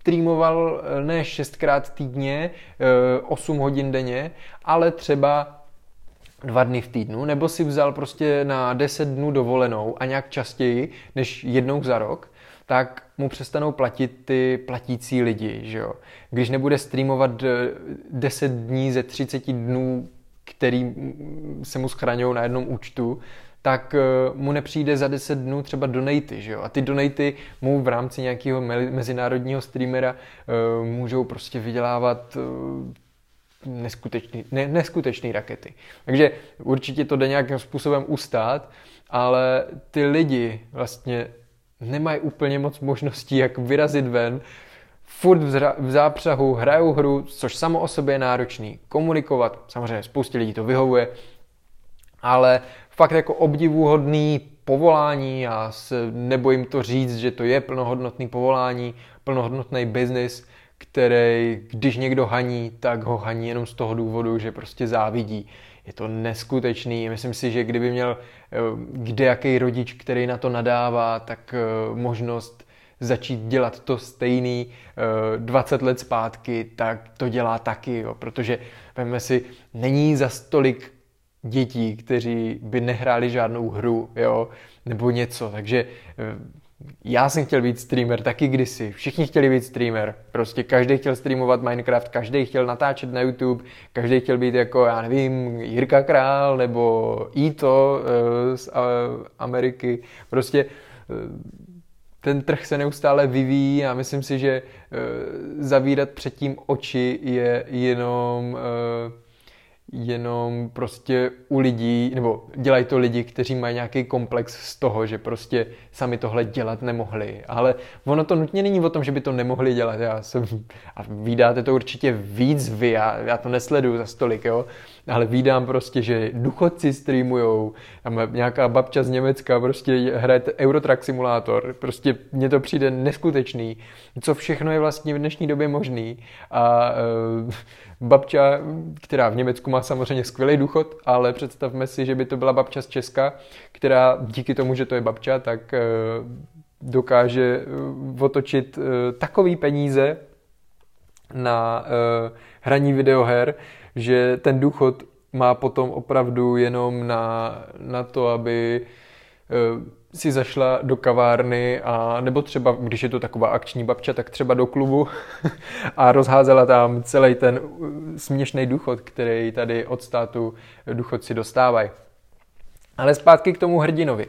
streamoval eh, ne šestkrát týdně, 8 eh, hodin denně, ale třeba dva dny v týdnu, nebo si vzal prostě na 10 dnů dovolenou a nějak častěji než jednou za rok, tak mu přestanou platit ty platící lidi, že jo. Když nebude streamovat 10 dní ze 30 dnů, který se mu schraňují na jednom účtu, tak eh, mu nepřijde za 10 dnů třeba donaty, že jo? A ty donaty mu v rámci nějakého mezinárodního streamera uh, můžou prostě vydělávat neskutečný, ne, neskutečný rakety. Takže určitě to jde nějakým způsobem ustát, ale ty lidi vlastně nemají úplně moc možností, jak vyrazit ven, furt v zápřahu, hrajou hru, což samo o sobě je náročný. Komunikovat, samozřejmě spoustě lidí to vyhovuje, ale fakt jako obdivuhodný povolání, se nebojím to říct, že to je plnohodnotný povolání, plnohodnotný biznis, který, když někdo haní, tak ho haní jenom z toho důvodu, že prostě závidí. Je to neskutečný. Myslím si, že kdyby měl eh, kde jaký rodič, který na to nadává, tak eh, možnost začít dělat to stejný 20 eh, let zpátky, tak to dělá taky, jo. protože veme si, není za stolik dětí, kteří by nehráli žádnou hru, jo, nebo něco, takže já jsem chtěl být streamer taky kdysi. Všichni chtěli být streamer. Prostě každý chtěl streamovat Minecraft, každý chtěl natáčet na YouTube, každý chtěl být jako, já nevím, Jirka Král nebo Ito uh, z uh, Ameriky. Prostě uh, ten trh se neustále vyvíjí a myslím si, že zavírat předtím oči je jenom jenom prostě u lidí, nebo dělají to lidi, kteří mají nějaký komplex z toho, že prostě sami tohle dělat nemohli. Ale ono to nutně není o tom, že by to nemohli dělat. Já jsem, a vydáte to určitě víc vy, já, já to nesleduju za stolik, jo, ale vídám prostě, že duchodci streamujou, tam nějaká babča z Německa prostě hraje Eurotrack simulátor, prostě mně to přijde neskutečný, co všechno je vlastně v dnešní době možný a uh, babča, která v Německu má samozřejmě skvělý důchod, ale představme si, že by to byla babča z Česka, která díky tomu, že to je babča, tak eh, dokáže eh, otočit eh, takový peníze na hraní videoher, že ten důchod má potom opravdu jenom na, na to, aby si zašla do kavárny a nebo třeba, když je to taková akční babča, tak třeba do klubu a rozházela tam celý ten uh, směšný důchod, který tady od státu důchodci dostávají. Ale zpátky k tomu hrdinovi.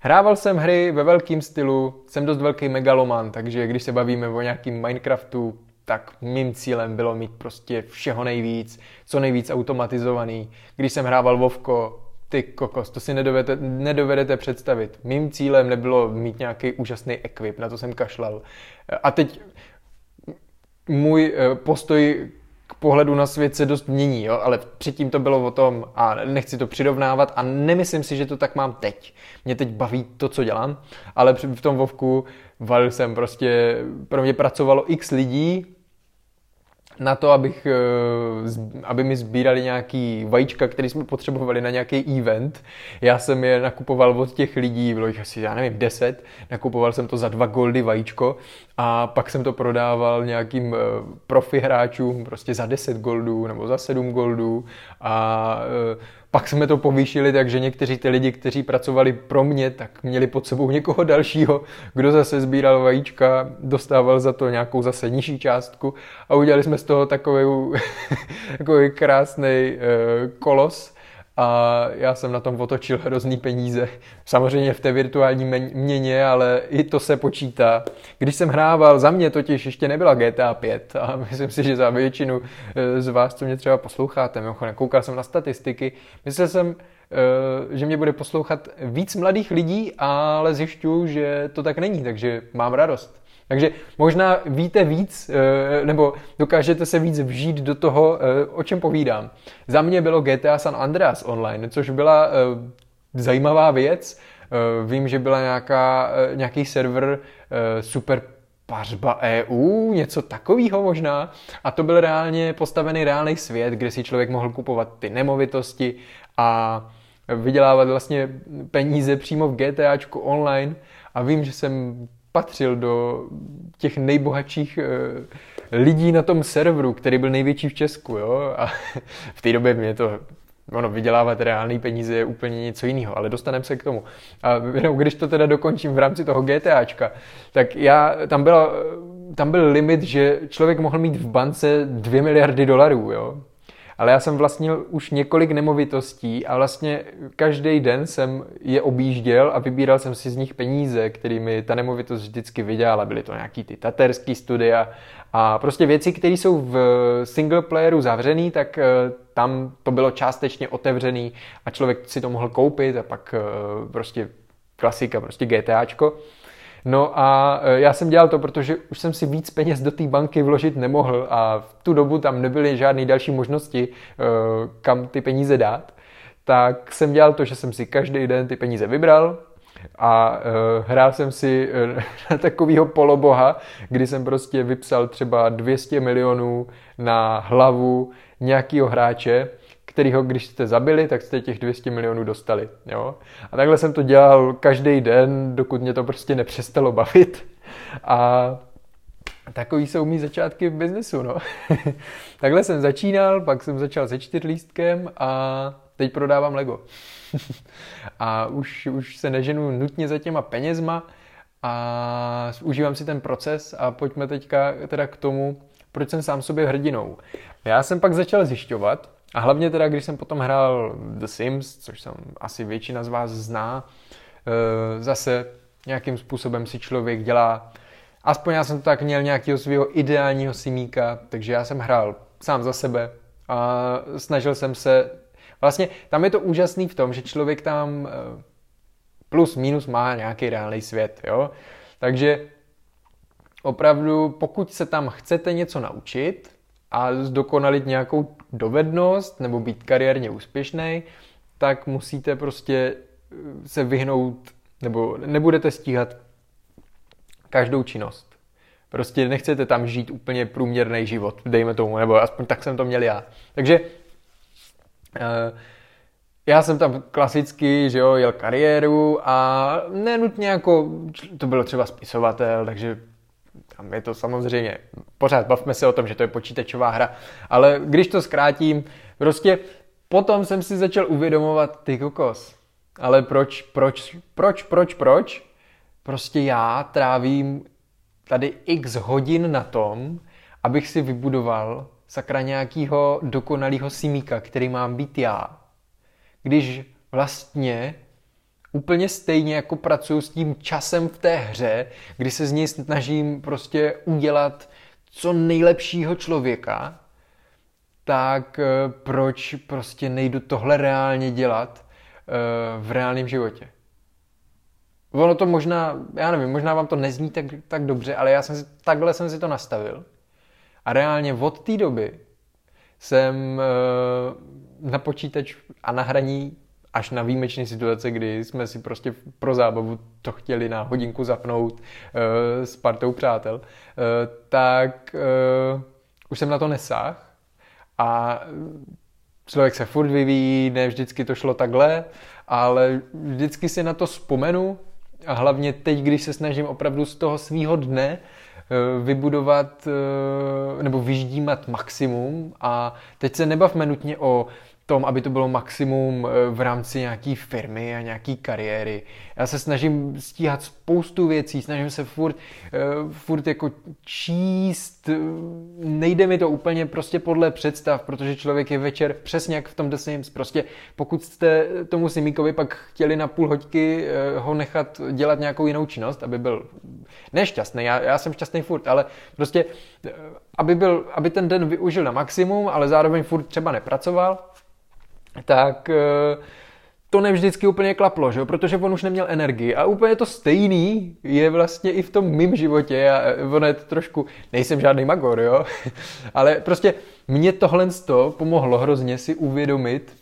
Hrával jsem hry ve velkém stylu, jsem dost velký megaloman, takže když se bavíme o nějakým Minecraftu, tak mým cílem bylo mít prostě všeho nejvíc, co nejvíc automatizovaný. Když jsem hrával Vovko, ty kokos, to si nedovedete, nedovedete představit. Mým cílem nebylo mít nějaký úžasný ekvip, na to jsem kašlal. A teď můj eh, postoj k pohledu na svět se dost mění, jo? ale předtím to bylo o tom, a nechci to přirovnávat a nemyslím si, že to tak mám teď. Mě teď baví to, co dělám, ale v tom Vovku valil jsem prostě, pro mě pracovalo x lidí, na to, abych, eh, aby mi sbírali nějaký vajíčka, které jsme potřebovali na nějaký event. Já jsem je nakupoval od těch lidí, bylo jich asi, já nevím, 10, nakupoval jsem to za dva goldy vajíčko a pak jsem to prodával nějakým eh, profi hráčům prostě za 10 goldů nebo za 7 goldů a eh, pak jsme to povýšili, takže někteří ty lidi, kteří pracovali pro mě, tak měli pod sebou někoho dalšího, kdo zase sbíral vajíčka, dostával za to nějakou zase nižší částku a udělali jsme z toho takový, takový krásný uh, kolos, a já jsem na tom otočil hrozný peníze. Samozřejmě v té virtuální měně, ale i to se počítá. Když jsem hrával, za mě totiž ještě nebyla GTA 5 a myslím si, že za většinu eh, z vás, co mě třeba posloucháte, mimochodem koukal jsem na statistiky, myslel jsem, eh, že mě bude poslouchat víc mladých lidí, ale zjišťuju, že to tak není, takže mám radost. Takže možná víte víc, eh, nebo dokážete se víc vžít do toho, eh, o čem povídám. Za mě bylo GTA San Andreas online, což byla zajímavá věc. Vím, že byla nějaká, nějaký server super pařba EU, něco takového možná. A to byl reálně postavený reálný svět, kde si člověk mohl kupovat ty nemovitosti a vydělávat vlastně peníze přímo v GTAčku online. A vím, že jsem patřil do těch nejbohatších eh, lidí na tom serveru, který byl největší v Česku, jo. A v té době mě to ono, vydělávat reální peníze je úplně něco jiného, ale dostaneme se k tomu. A jenom když to teda dokončím v rámci toho GTAčka, tak já, tam, byla, tam byl limit, že člověk mohl mít v bance 2 miliardy dolarů, jo ale já jsem vlastnil už několik nemovitostí a vlastně každý den jsem je objížděl a vybíral jsem si z nich peníze, kterými ta nemovitost vždycky vydělala. Byly to nějaký ty taterský studia a prostě věci, které jsou v single playeru zavřený, tak eh, tam to bylo částečně otevřený a člověk si to mohl koupit a pak eh, prostě klasika, prostě GTAčko. No a e, já jsem dělal to, protože už jsem si víc peněz do té banky vložit nemohl a v tu dobu tam nebyly žádné další možnosti, e, kam ty peníze dát. Tak jsem dělal to, že jsem si každý den ty peníze vybral, a uh, hrál jsem si na takového poloboha, kdy jsem prostě vypsal třeba 200 milionů na hlavu nějakého hráče kterýho, když jste zabili, tak jste těch 200 milionů dostali. Jo? A takhle jsem to dělal každý den, dokud mě to prostě nepřestalo bavit. A takový jsou mý začátky v biznesu, no. takhle jsem začínal, pak jsem začal se čtyřlístkem a teď prodávám Lego. a už, už se neženu nutně za těma penězma a užívám si ten proces a pojďme teďka teda k tomu, proč jsem sám sobě hrdinou. Já jsem pak začal zjišťovat, a hlavně teda, když jsem potom hrál The Sims, což jsem asi většina z vás zná, eh, zase nějakým způsobem si člověk dělá, aspoň já jsem to tak měl nějakého svého ideálního simíka, takže já jsem hrál sám za sebe a snažil jsem se, vlastně tam je to úžasný v tom, že člověk tam eh, plus minus má nějaký reálný svět, jo, takže opravdu pokud se tam chcete něco naučit, a zdokonalit nějakou dovednost nebo být kariérně úspěšný, tak musíte prostě eh, se vyhnout nebo nebudete stíhat každou činnost. Prostě nechcete tam žít úplně průměrný život, dejme tomu, nebo aspoň tak jsem to měl já. Takže uh, já jsem tam klasicky, že jo, jel kariéru a nenutně jako, to bylo třeba spisovatel, takže tam je to samozřejmě, pořád bavme se o tom, že to je počítačová hra, ale když to zkrátím, prostě potom jsem si začal uvědomovat, ty kokos, ale proč, proč, proč, proč, proč? Prostě já trávím tady x hodin na tom, abych si vybudoval sakra nějakýho dokonalého simíka, který mám být já. Když vlastně úplně stejně jako pracuju s tím časem v té hře, kdy se z něj snažím prostě udělat co nejlepšího člověka, tak eh, proč prostě nejdu tohle reálně dělat eh, v reálném životě? Ono to možná, já nevím, možná vám to nezní tak, tak dobře, ale já jsem si, takhle jsem si to nastavil. A reálně od té doby jsem eh, na počítač a na hraní až na výjimečné situace, kdy jsme si prostě pro zábavu to chtěli na hodinku zapnout uh, s partou přátel, uh, tak uh, už jsem na to nesáh a člověk se furt vyvíjí, ne vždycky to šlo takhle, ale vždycky si na to vzpomenu a hlavně teď, když se snažím opravdu z toho svýho dne vybudovat nebo vyždímat maximum a teď se nebavme nutně o tom, aby to bylo maximum eh, v rámci nějaké firmy a nějaké kariéry. Já se snažím stíhat spoustu věcí, snažím se furt, eh, furt jako číst, nejde mi to úplně prostě podle představ, protože člověk je večer přesně jak v tom The Sims, prostě pokud jste tomu Simíkovi pak chtěli na půl hoďky eh, ho nechat dělat nějakou jinou činnost, aby byl nešťastný, já, já jsem šťastný furt, ale prostě aby, byl, aby ten den využil na maximum, ale zároveň furt třeba nepracoval, tak, eh, to nevždycky úplně klaplo, že protože on už neměl energii. A úplně to stejný je vlastně i v tom mým životě. A ono je to trošku, nejsem žádný magor, jo? ale prostě mě tohle pomohlo hrozně si uvědomit,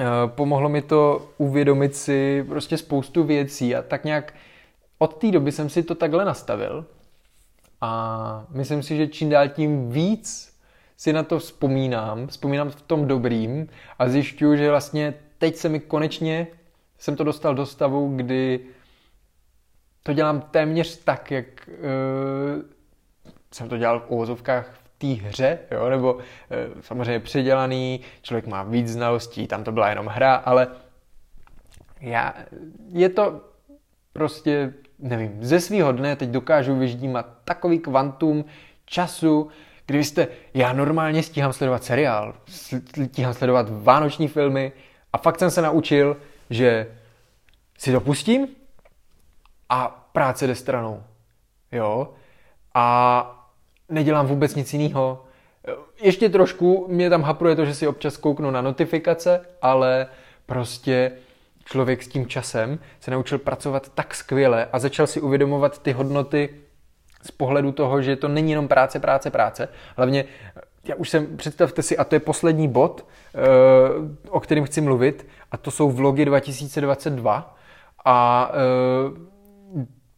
eh, pomohlo mi to uvědomit si prostě spoustu věcí a tak nějak od té doby jsem si to takhle nastavil a myslím si, že čím dál tím víc si na to vzpomínám, vzpomínám v tom dobrým a zjišťuju, že vlastně teď se mi konečně, jsem to dostal do stavu, kdy to dělám téměř tak, jak uh, jsem to dělal v uvozovkách v té hře, jo? nebo uh, samozřejmě předělaný, člověk má víc znalostí, tam to byla jenom hra, ale já, je to prostě, nevím, ze svého dne teď dokážu vyždímat takový kvantum času, kdy jste, já normálně stíhám sledovat seriál, stíhám sledovat vánoční filmy a fakt jsem se naučil, že si to pustím a práce jde stranou. Jo? A nedělám vůbec nic jiného. Ještě trošku mě tam hapruje to, že si občas kouknu na notifikace, ale prostě člověk s tím časem se naučil pracovat tak skvěle a začal si uvědomovat ty hodnoty z pohledu toho, že to není jenom práce, práce, práce. Hlavně, já už jsem, představte si, a to je poslední bod, eh, o kterém chci mluvit, a to jsou vlogy 2022. A eh,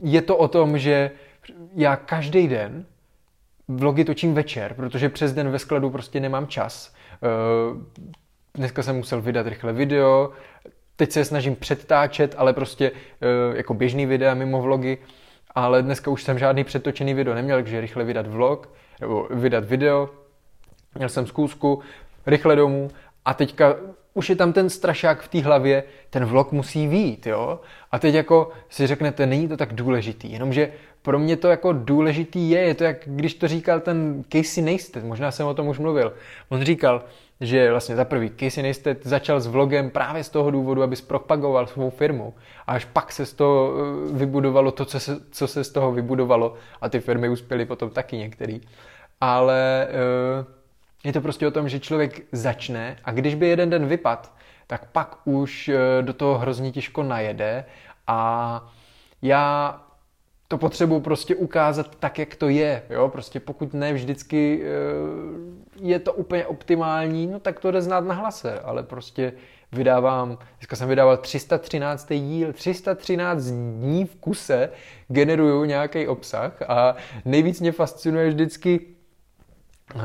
je to o tom, že já každý den vlogy točím večer, protože přes den ve skladu prostě nemám čas. Eh, dneska jsem musel vydat rychle video, teď se snažím předtáčet, ale prostě jako běžný videa mimo vlogy, ale dneska už jsem žádný přetočený video neměl, takže rychle vydat vlog, nebo vydat video, měl jsem zkusku, rychle domů. A teďka už je tam ten strašák v té hlavě, ten vlog musí vít, jo? A teď jako si řeknete, není to tak důležitý, jenomže pro mě to jako důležitý je, je to jak když to říkal ten Casey Neistat, možná jsem o tom už mluvil, on říkal, že vlastně za prvý Casey Neistat začal s vlogem právě z toho důvodu, aby propagoval svou firmu. A až pak se z toho eh, vybudovalo to, co se, co se z toho vybudovalo. A ty firmy uspěly potom taky některý. Ale eh, je to prostě o tom, že člověk začne a když by jeden den vypad, tak pak už eh, do toho hrozně těžko najede. A já to potřebuji prostě ukázat tak, jak to je. Jo? Prostě pokud ne vždycky eh, je to úplně optimální, no tak to jde znát na hlase, ale prostě vydávám, dneska jsem vydával 313. díl, 313 dní v kuse generuju nějaký obsah a nejvíc mě fascinuje vždycky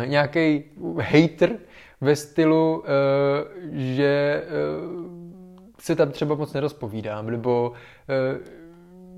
nějaký hater ve stylu, eh, že eh, se tam třeba moc nerozpovídám, nebo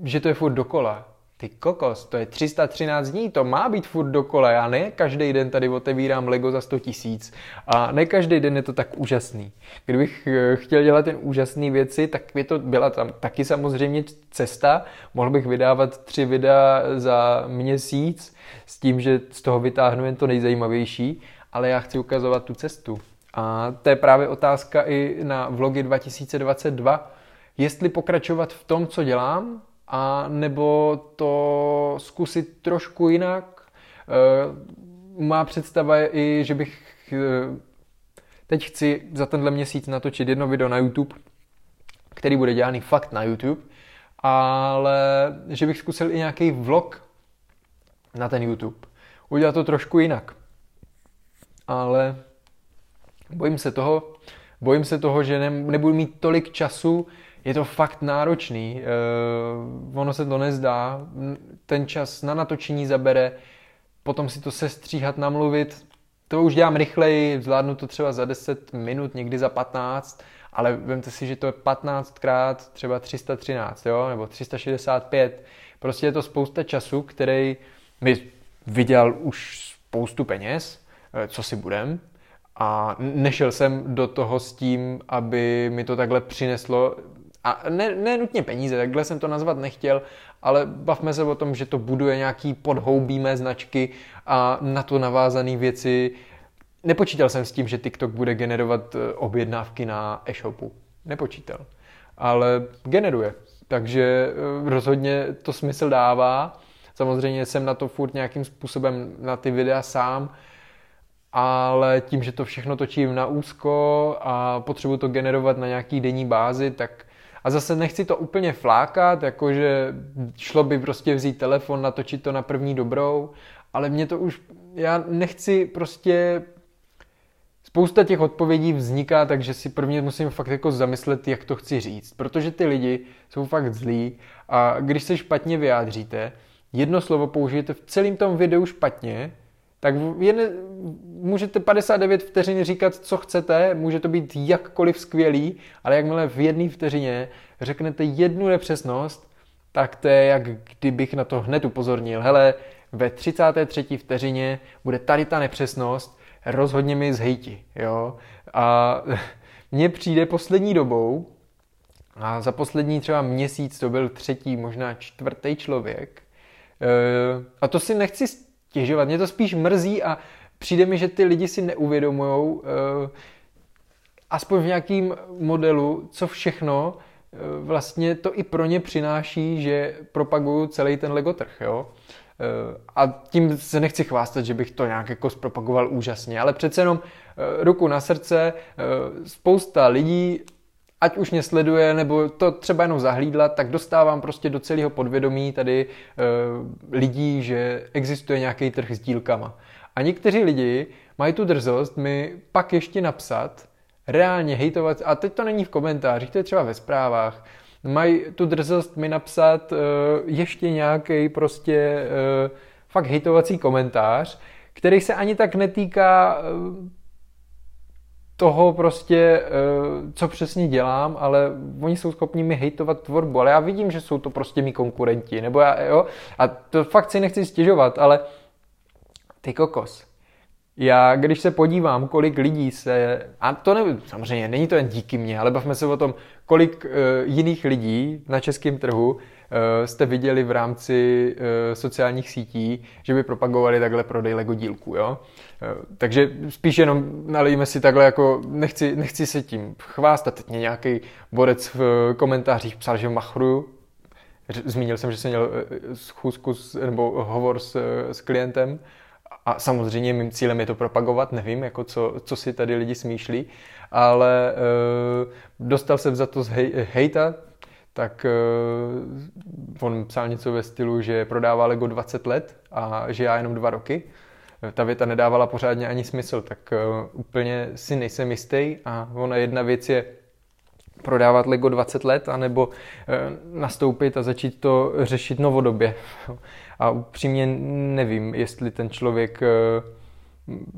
že to je furt dokola. Ty kokos, to je 313 dní, to má být furt dokola. Já ne každý den tady otevírám Lego za 100 tisíc a ne každý den je to tak úžasný. Kdybych eh, chtěl dělat ten úžasný věci, tak by to byla tam taky samozřejmě cesta. Mohl bych vydávat tři videa za měsíc s tím, že z toho vytáhnu jen to nejzajímavější, ale já chci ukazovat tu cestu. A to je právě otázka i na vlogy 2022. Jestli pokračovat v tom, co dělám, a nebo to zkusit trošku jinak. Eh, má představa je i, že bych eh, teď chci za tenhle měsíc natočit jedno video na YouTube, který bude dělaný fakt na YouTube, ale že bych zkusil i nějaký vlog na ten YouTube. Udělat to trošku jinak. Ale bojím se toho, bojím se toho, že ne, nebudu mít tolik času je to fakt náročný. Uh, ono se to nezdá. Ten čas na natočení zabere, potom si to sestříhat, namluvit. To už dělám rychleji, zvládnu to třeba za 10 minut, někdy za 15, ale vemte si, že to je 15 krát třeba 313, jo? nebo 365. Prostě je to spousta času, který mi vydělal už spoustu peněz, eh, co si budem, a nešel jsem do toho s tím, aby mi to takhle přineslo a ne, ne nutně peníze, takhle jsem to nazvat nechtěl, ale bavme se o tom, že to buduje nějaký podhoubí mé značky a na to navázané věci. Nepočítal jsem s tím, že TikTok bude generovat eh, objednávky na e-shopu. Nepočítal. Ale generuje. Takže eh, rozhodně to smysl dává. Samozřejmě jsem na to furt nějakým způsobem na ty videa sám, ale tím, že to všechno točím na úzko a potřebuji to generovat na nějaký denní bázi, tak a zase nechci to úplně flákat, jakože šlo by prostě vzít telefon, natočit to na první dobrou, ale mě to už, já nechci prostě spousta těch odpovědí vzniká, takže si prvně musím fakt jako zamyslet, jak to chci říct. Protože ty lidi jsou fakt zlí a když se špatně vyjádříte, jedno slovo použijete v celém tom videu špatně, tak jen, můžete 59 vteřin říkat, co chcete, může to být jakkoliv skvělý, ale jakmile v jedné vteřině řeknete jednu nepřesnost, tak to je, jak kdybych na to hned upozornil. Hele, ve 33. vteřině bude tady ta nepřesnost, rozhodně mi zhejti, jo. A mně přijde poslední dobou, a za poslední třeba měsíc to byl třetí, možná čtvrtý člověk, e, a to si nechci stěžovat, mě to spíš mrzí a přijde mi, že ty lidi si neuvědomují, e, aspoň v nějakým modelu, co všechno e, vlastně to i pro ně přináší, že propagují celý ten legotrh, jo. Eh, a tím se nechci chvástat, že bych to nějak jako zpropagoval úžasně, ale přece jenom eh, ruku na srdce, eh, spousta lidí, ať už mě sleduje, nebo to třeba jenom zahlídla, tak dostávám prostě do celého podvědomí tady lidí, že existuje nějaký trh s dílkama. A někteří lidi mají tu drzost mi pak ještě napsat, reálně hejtovat, a teď to není v komentářích, to je třeba ve zprávách, mají tu drzost mi napsat uh, ještě nějaký prostě uh, fakt hejtovací komentář, který se ani tak netýká uh, toho prostě, uh, co přesně dělám, ale oni jsou schopni mi hejtovat tvorbu, ale já vidím, že jsou to prostě mý konkurenti, nebo já, jo, a to fakt si nechci stěžovat, ale ty kokos, já, když se podívám, kolik lidí se, a to ne, samozřejmě není to jen díky mně, ale bavme se o tom, kolik uh, jiných lidí na českém trhu jste viděli v rámci uh, sociálních sítí, že by propagovali takhle prodej Lego dílku, jo? Uh, takže spíš jenom nalijeme si takhle jako, nechci, nechci se tím chvástat, teď mě nějaký borec v komentářích psal, že machruju, Zmínil jsem, že jsem měl schůzku nebo hovor s, s klientem. A samozřejmě mým cílem je to propagovat, nevím, jako co, co si tady lidi smýšlí, ale uh, dostal jsem za to z hej, hejta, tak uh, on psal něco ve stylu, že prodává Lego 20 let a že já jenom dva roky. Ta věta nedávala pořádně ani smysl, tak uh, úplně si nejsem jistý a ona jedna věc je prodávat Lego 20 let, anebo e, nastoupit a začít to řešit novodobě. A upřímně nevím, jestli ten člověk e,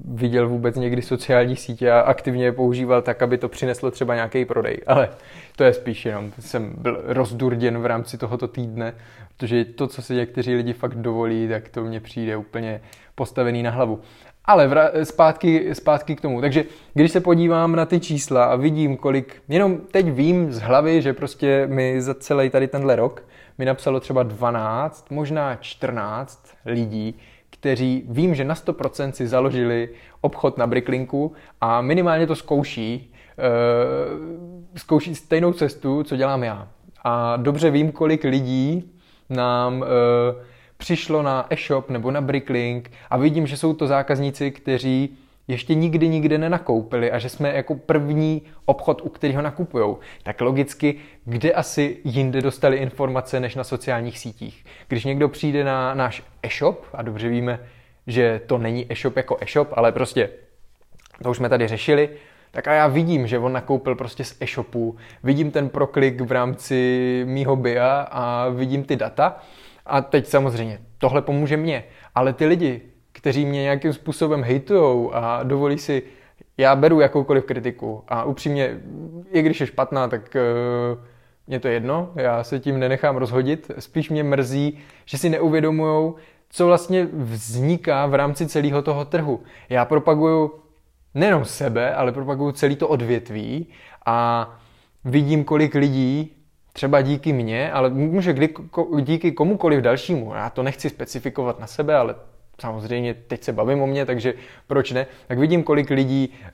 viděl vůbec někdy sociální sítě a aktivně je používal tak, aby to přineslo třeba nějaký prodej. Ale to je spíš jenom, jsem byl rozdurděn v rámci tohoto týdne, protože to, co si někteří lidi fakt dovolí, tak to mně přijde úplně postavený na hlavu. Ale vra- zpátky, zpátky k tomu. Takže když se podívám na ty čísla a vidím, kolik, jenom teď vím z hlavy, že prostě mi za celý tady tenhle rok mi napsalo třeba 12, možná 14 lidí, kteří vím, že na 100% si založili obchod na Bricklinku a minimálně to zkouší, uh, zkouší stejnou cestu, co dělám já. A dobře vím, kolik lidí nám uh, přišlo na e-shop nebo na Bricklink a vidím, že jsou to zákazníci, kteří ještě nikdy nikde nenakoupili a že jsme jako první obchod, u kterého nakupují, tak logicky, kde asi jinde dostali informace než na sociálních sítích. Když někdo přijde na náš e-shop, a dobře víme, že to není e-shop jako e-shop, ale prostě to už jsme tady řešili, tak a já vidím, že on nakoupil prostě z e-shopu, vidím ten proklik v rámci mýho BIA a vidím ty data. A teď samozřejmě tohle pomůže mně, ale ty lidi, kteří mě nějakým způsobem hejtujou a dovolí si, já beru jakoukoliv kritiku a upřímně, i když je špatná, tak uh, mě to jedno, já se tím nenechám rozhodit, spíš mě mrzí, že si neuvědomujou, co vlastně vzniká v rámci celého toho trhu. Já propaguju nejenom sebe, ale propaguju celý to odvětví a vidím, kolik lidí třeba díky mně, ale může kdy, díky komukoliv dalšímu, já to nechci specifikovat na sebe, ale samozřejmě teď se bavím o mě, takže proč ne, tak vidím, kolik lidí e,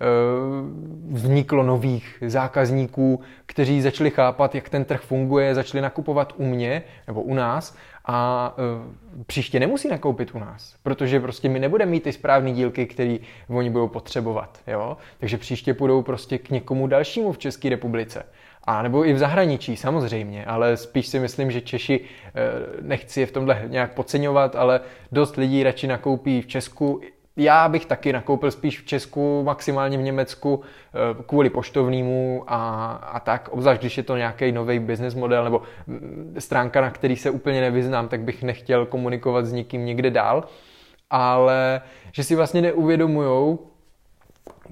vzniklo nových zákazníků, kteří začali chápat, jak ten trh funguje, začali nakupovat u mě nebo u nás a e, příště nemusí nakoupit u nás, protože prostě my nebudeme mít ty správné dílky, které oni budou potřebovat, jo? takže příště půjdou prostě k někomu dalšímu v České republice. A nebo i v zahraničí samozřejmě, ale spíš si myslím, že Češi, eh, nechci je v tomhle nějak podceňovat, ale dost lidí radši nakoupí v Česku. Já bych taky nakoupil spíš v Česku, maximálně v Německu, eh, kvůli poštovnímu a, a tak, obzvlášť když je to nějaký nový business model nebo mm, stránka, na který se úplně nevyznám, tak bych nechtěl komunikovat s nikým někde dál. Ale že si vlastně neuvědomujou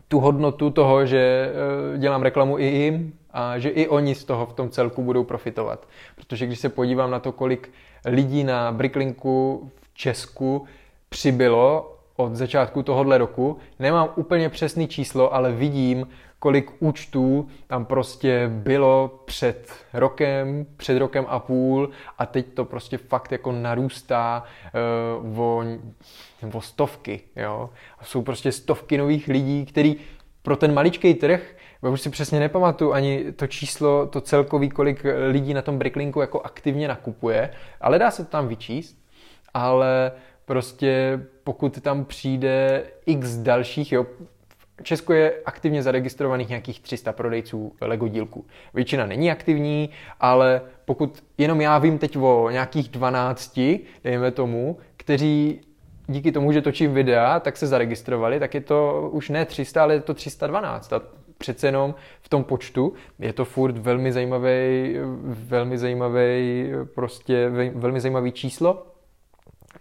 tu hodnotu toho, že eh, dělám reklamu i jim, a že i oni z toho v tom celku budou profitovat. Protože když se podívám na to, kolik lidí na Bricklinku v Česku přibylo od začátku tohohle roku, nemám úplně přesný číslo, ale vidím, kolik účtů tam prostě bylo před rokem, před rokem a půl a teď to prostě fakt jako narůstá uh, o, o stovky, jo. A jsou prostě stovky nových lidí, který pro ten maličký trh já už si přesně nepamatuju ani to číslo, to celkový, kolik lidí na tom Bricklinku jako aktivně nakupuje, ale dá se to tam vyčíst, ale prostě pokud tam přijde x dalších, jo, v Česku je aktivně zaregistrovaných nějakých 300 prodejců Lego dílků. Většina není aktivní, ale pokud jenom já vím teď o nějakých 12, dejme tomu, kteří díky tomu, že točím videa, tak se zaregistrovali, tak je to už ne 300, ale je to 312. A přece jenom v tom počtu je to furt velmi zajímavý, velmi zajímavý, prostě velmi zajímavý číslo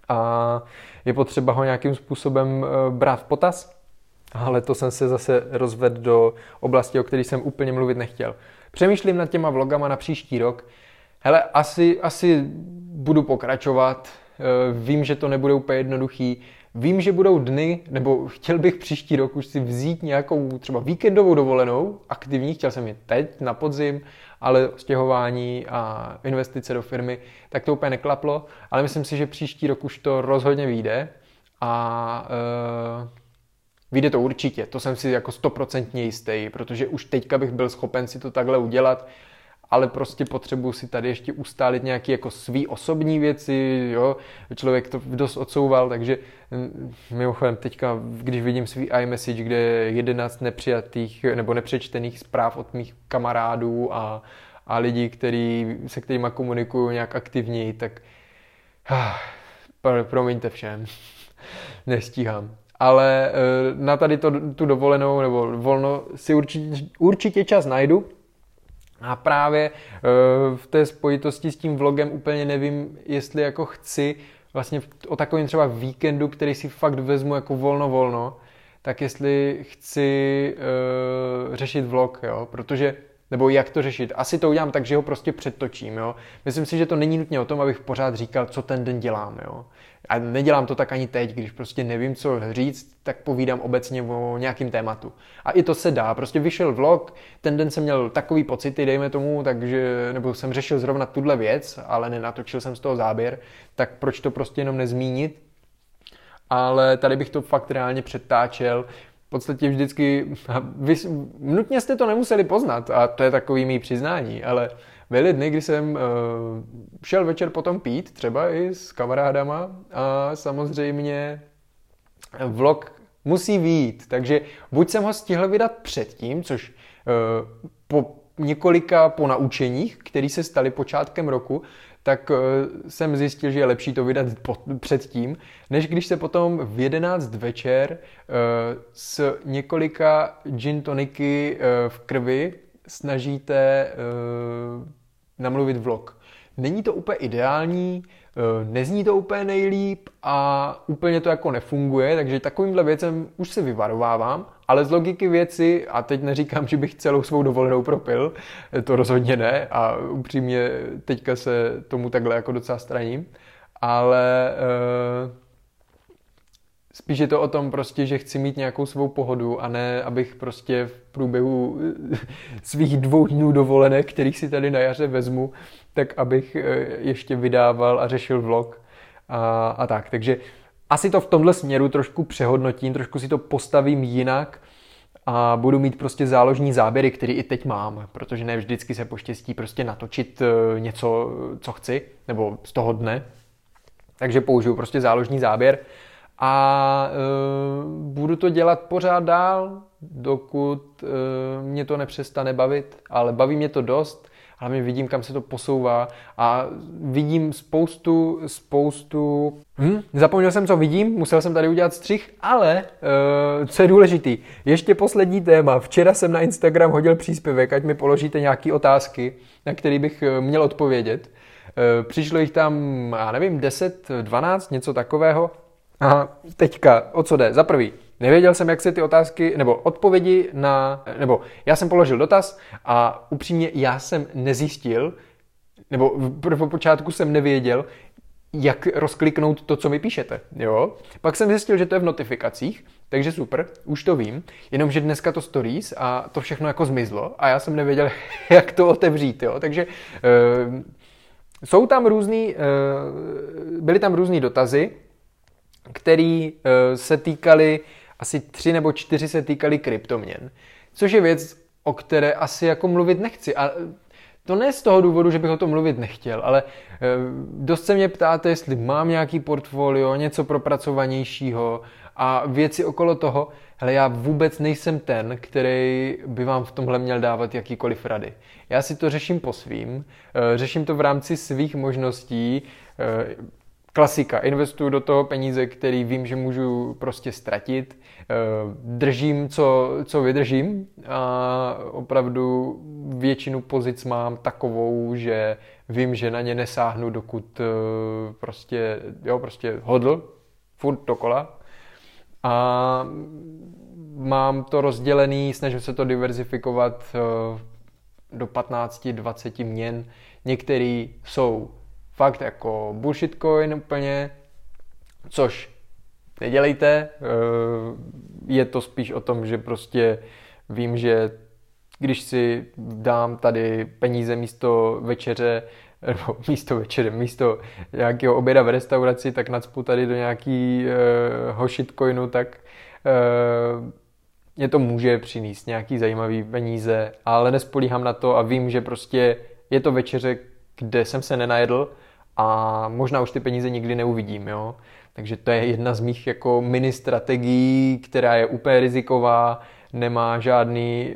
a je potřeba ho nějakým způsobem eh, brát v potaz, ale to jsem se zase rozvedl do oblasti, o které jsem úplně mluvit nechtěl. Přemýšlím nad těma vlogama na příští rok. Hele, asi, asi budu pokračovat. Eh, vím, že to nebude úplně jednoduchý. Vím, že budou dny, nebo chtěl bych příští rok už si vzít nějakou třeba víkendovou dovolenou, aktivní, chtěl jsem je teď na podzim, ale stěhování a investice do firmy, tak to úplně neklaplo, ale myslím si, že příští rok už to rozhodně vyjde a uh, vyjde to určitě, to jsem si jako stoprocentně jistý, protože už teďka bych byl schopen si to takhle udělat, ale prostě potřebuji si tady ještě ustálit nějaké jako svý osobní věci, jo, člověk to dost odsouval, takže mm, mimochodem teďka, když vidím svý iMessage, kde je 11 nepřijatých nebo nepřečtených zpráv od mých kamarádů a, a lidí, který, se kterými komunikuju nějak aktivněji, tak ah, promiňte všem, nestíhám. Ale eh, na tady to, tu dovolenou nebo volno si určitě, určitě čas najdu, a právě eh, v té spojitosti s tím vlogem úplně nevím, jestli jako chci vlastně o takovém třeba víkendu, který si fakt vezmu jako volno volno, tak jestli chci uh, řešit vlog, jo, protože nebo jak to řešit. Asi to udělám tak, že ho prostě předtočím. Jo? Myslím si, že to není nutně o tom, abych pořád říkal, co ten den dělám. Jo? A nedělám to tak ani teď, když prostě nevím, co říct, tak povídám obecně o nějakým tématu. A i to se dá. Prostě vyšel vlog, ten den jsem měl takový pocity, dejme tomu, takže, nebo jsem řešil zrovna tuhle věc, ale nenatočil jsem z toho záběr, tak proč to prostě jenom nezmínit? Ale tady bych to fakt reálně přetáčel, podstatě vždycky, vy, nutně jste to nemuseli poznat a to je takový mý přiznání, ale byly dny, kdy jsem uh, šel večer potom pít, třeba i s kamarádama a samozřejmě vlog musí výjít, takže buď jsem ho stihl vydat předtím, což uh, po několika po naučeních, které se staly počátkem roku, tak eh, jsem zjistil, že je lepší to vydat předtím, než když se potom v 11 večer eh, s několika gin toniky eh, v krvi snažíte namluvit vlog. Není to úplně ideální, nezní to úplně nejlíp a úplně to jako nefunguje, takže takovýmhle věcem už se vyvarovávám, ale z logiky věci, a teď neříkám, že bych celou svou dovolenou propil, to rozhodně ne a upřímně teďka se tomu takhle jako docela straním, ale uh, spíš je to o tom prostě, že chci mít nějakou svou pohodu a ne, abych prostě v průběhu svých dvou dnů dovolené, kterých si tady na jaře vezmu, tak abych eh, ještě vydával a řešil vlog a, a tak. Takže asi to v tomhle směru trošku přehodnotím, trošku si to postavím jinak a budu mít prostě záložní záběry, který i teď mám, protože ne vždycky se poštěstí prostě natočit eh, něco, co chci, nebo z toho dne. Takže použiju prostě záložní záběr a e, budu to dělat pořád dál, dokud e, mě to nepřestane bavit, ale baví mě to dost, hlavně vidím, kam se to posouvá a vidím spoustu, spoustu... Hm, zapomněl jsem, co vidím, musel jsem tady udělat střih, ale e, co je důležitý, ještě poslední téma. Včera jsem na Instagram hodil příspěvek, ať mi položíte nějaké otázky, na které bych měl odpovědět. E, přišlo jich tam, já nevím, 10, 12, něco takového. A teďka, o co jde? Za prvý, nevěděl jsem, jak se ty otázky, nebo odpovědi na, nebo já jsem položil dotaz a upřímně já jsem nezjistil, nebo v počátku jsem nevěděl, jak rozkliknout to, co mi píšete. Jo? Pak jsem zjistil, že to je v notifikacích, takže super, už to vím, jenomže dneska to stories a to všechno jako zmizlo a já jsem nevěděl, jak to otevřít. Jo? Takže uh, jsou tam různý, uh, byly tam různý dotazy, který uh, se týkaly, asi tři nebo čtyři se týkaly kryptoměn. Což je věc, o které asi jako mluvit nechci. A to ne z toho důvodu, že bych o tom mluvit nechtěl, ale uh, dost se mě ptáte, jestli mám nějaký portfolio, něco propracovanějšího a věci okolo toho. Ale já vůbec nejsem ten, který by vám v tomhle měl dávat jakýkoliv rady. Já si to řeším po svým, řeším to v rámci svých možností, klasika, investuju do toho peníze, který vím, že můžu prostě ztratit, eh, držím, co, co vydržím a opravdu většinu pozic mám takovou, že vím, že na ně nesáhnu, dokud eh, prostě, jo, prostě hodl, furt dokola. A mám to rozdělený, snažím se to diverzifikovat eh, do 15-20 měn. Některý jsou fakt jako bullshit coin úplně, což nedělejte. Eh, je to spíš o tom, že prostě vím, že když si dám tady peníze místo večeře, nebo místo večeře, místo nějakého oběda v restauraci, tak nacpu tady do nějakého shitcoinu, tak uh, mě to může přinést nějaký zajímavý peníze, ale nespolíhám na to a vím, že prostě je to večeře, kde jsem se nenajedl a možná už ty peníze nikdy neuvidím, jo. Takže to je jedna z mých jako mini strategií, která je úplně riziková, nemá žádný e,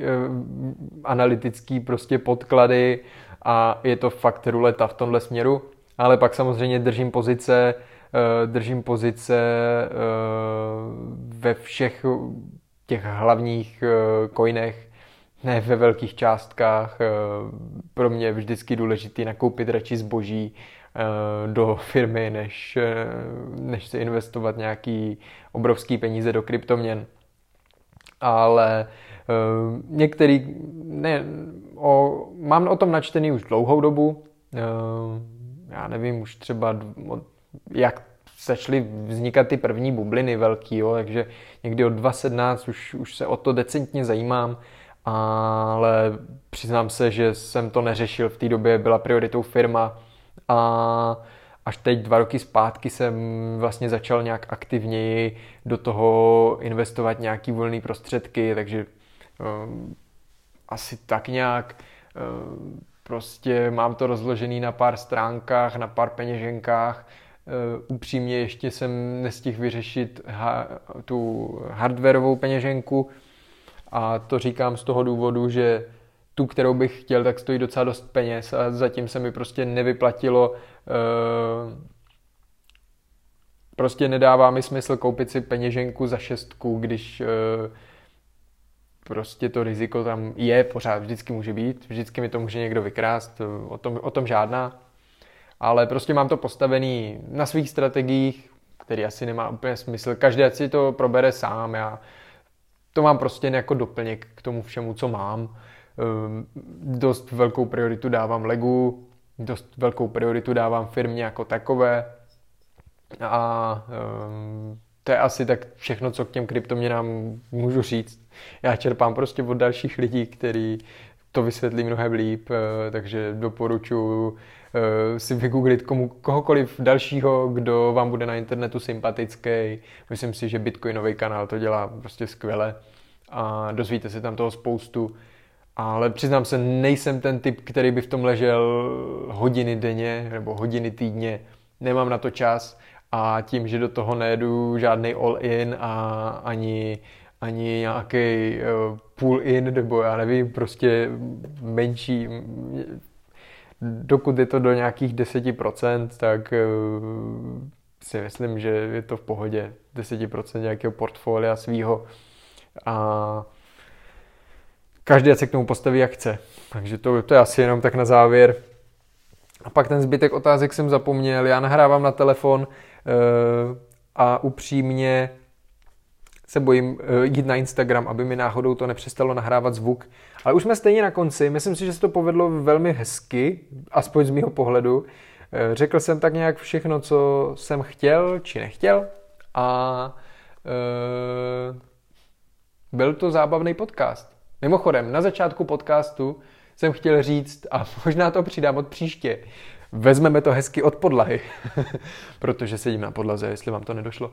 analytický prostě podklady a je to fakt ruleta v tomhle směru. Ale pak samozřejmě držím pozice, e, držím pozice e, ve všech těch hlavních coinech, ne ve velkých částkách. E, pro mě je vždycky důležitý nakoupit radši zboží, Eh, do firmy, než, eh, než se investovat nějaký obrovský peníze do kryptoměn. Ale některý, ne, o, mám o tom načtený už dlouhou dobu, já nevím, už třeba jak začaly vznikat ty první bubliny velký, jo, takže někdy od 2017 už, už se o to decentně zajímám, ale přiznám se, že jsem to neřešil v té době, byla prioritou firma, a až teď dva roky zpátky jsem vlastně začal nějak aktivněji do toho investovat nějaký volné prostředky, takže um, asi tak nějak um, prostě mám to rozložený na pár stránkách, na pár peněženkách. Uh, upřímně ještě jsem nestihl vyřešit ha- tu hardwareovou peněženku a to říkám z toho důvodu, že tu, kterou bych chtěl, tak stojí docela dost peněz a zatím se mi prostě nevyplatilo uh, prostě nedává mi smysl koupit si peněženku za šestku, když uh, prostě to riziko tam je, pořád vždycky může být, vždycky mi to může někdo vykrást, o tom, o tom žádná. Ale prostě mám to postavený na svých strategiích, který asi nemá úplně smysl. Každý si to probere sám, já to mám prostě jako doplněk k tomu všemu, co mám. Ehm, dost velkou prioritu dávám Legu, dost velkou prioritu dávám firmě jako takové a um, to je asi tak všechno, co k těm kryptoměnám můžu říct. Já čerpám prostě od dalších lidí, kteří to vysvětlí mnohem líp, eh, takže doporučuji si vygooglit komu, kohokoliv dalšího, kdo vám bude na internetu sympatický. Myslím si, že Bitcoinový kanál to dělá prostě skvěle a dozvíte se tam toho spoustu. Ale přiznám se, nejsem ten typ, který by v tom ležel hodiny denně nebo hodiny týdně. Nemám na to čas a tím, že do toho nejedu žádný all-in a ani, ani nějaký uh, pull-in, nebo já nevím, prostě menší, dokud je to do nějakých 10%, tak uh, si myslím, že je to v pohodě 10% nějakého portfolia svýho a každý se k tomu postaví jak chce. Takže to, to je asi jenom tak na závěr. A pak ten zbytek otázek jsem zapomněl. Já nahrávám na telefon eh, a upřímně se bojím eh, jít na Instagram, aby mi náhodou to nepřestalo nahrávat zvuk. Ale už jsme stejně na konci. Myslím si, že se to povedlo velmi hezky, aspoň z mého pohledu. Eh, řekl jsem tak nějak všechno, co jsem chtěl či nechtěl. A byl to zábavný podcast. Mimochodem, na začátku podcastu jsem chtěl říct, a možná to přidám od příště, vezmeme to hezky od podlahy, protože sedím na podlaze, jestli vám to nedošlo.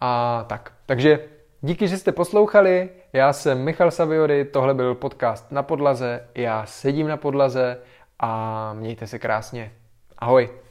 A tak, takže díky, že jste poslouchali, já jsem Michal Saviory, tohle byl podcast na podlaze, já sedím na podlaze a mějte se krásně. Ahoj.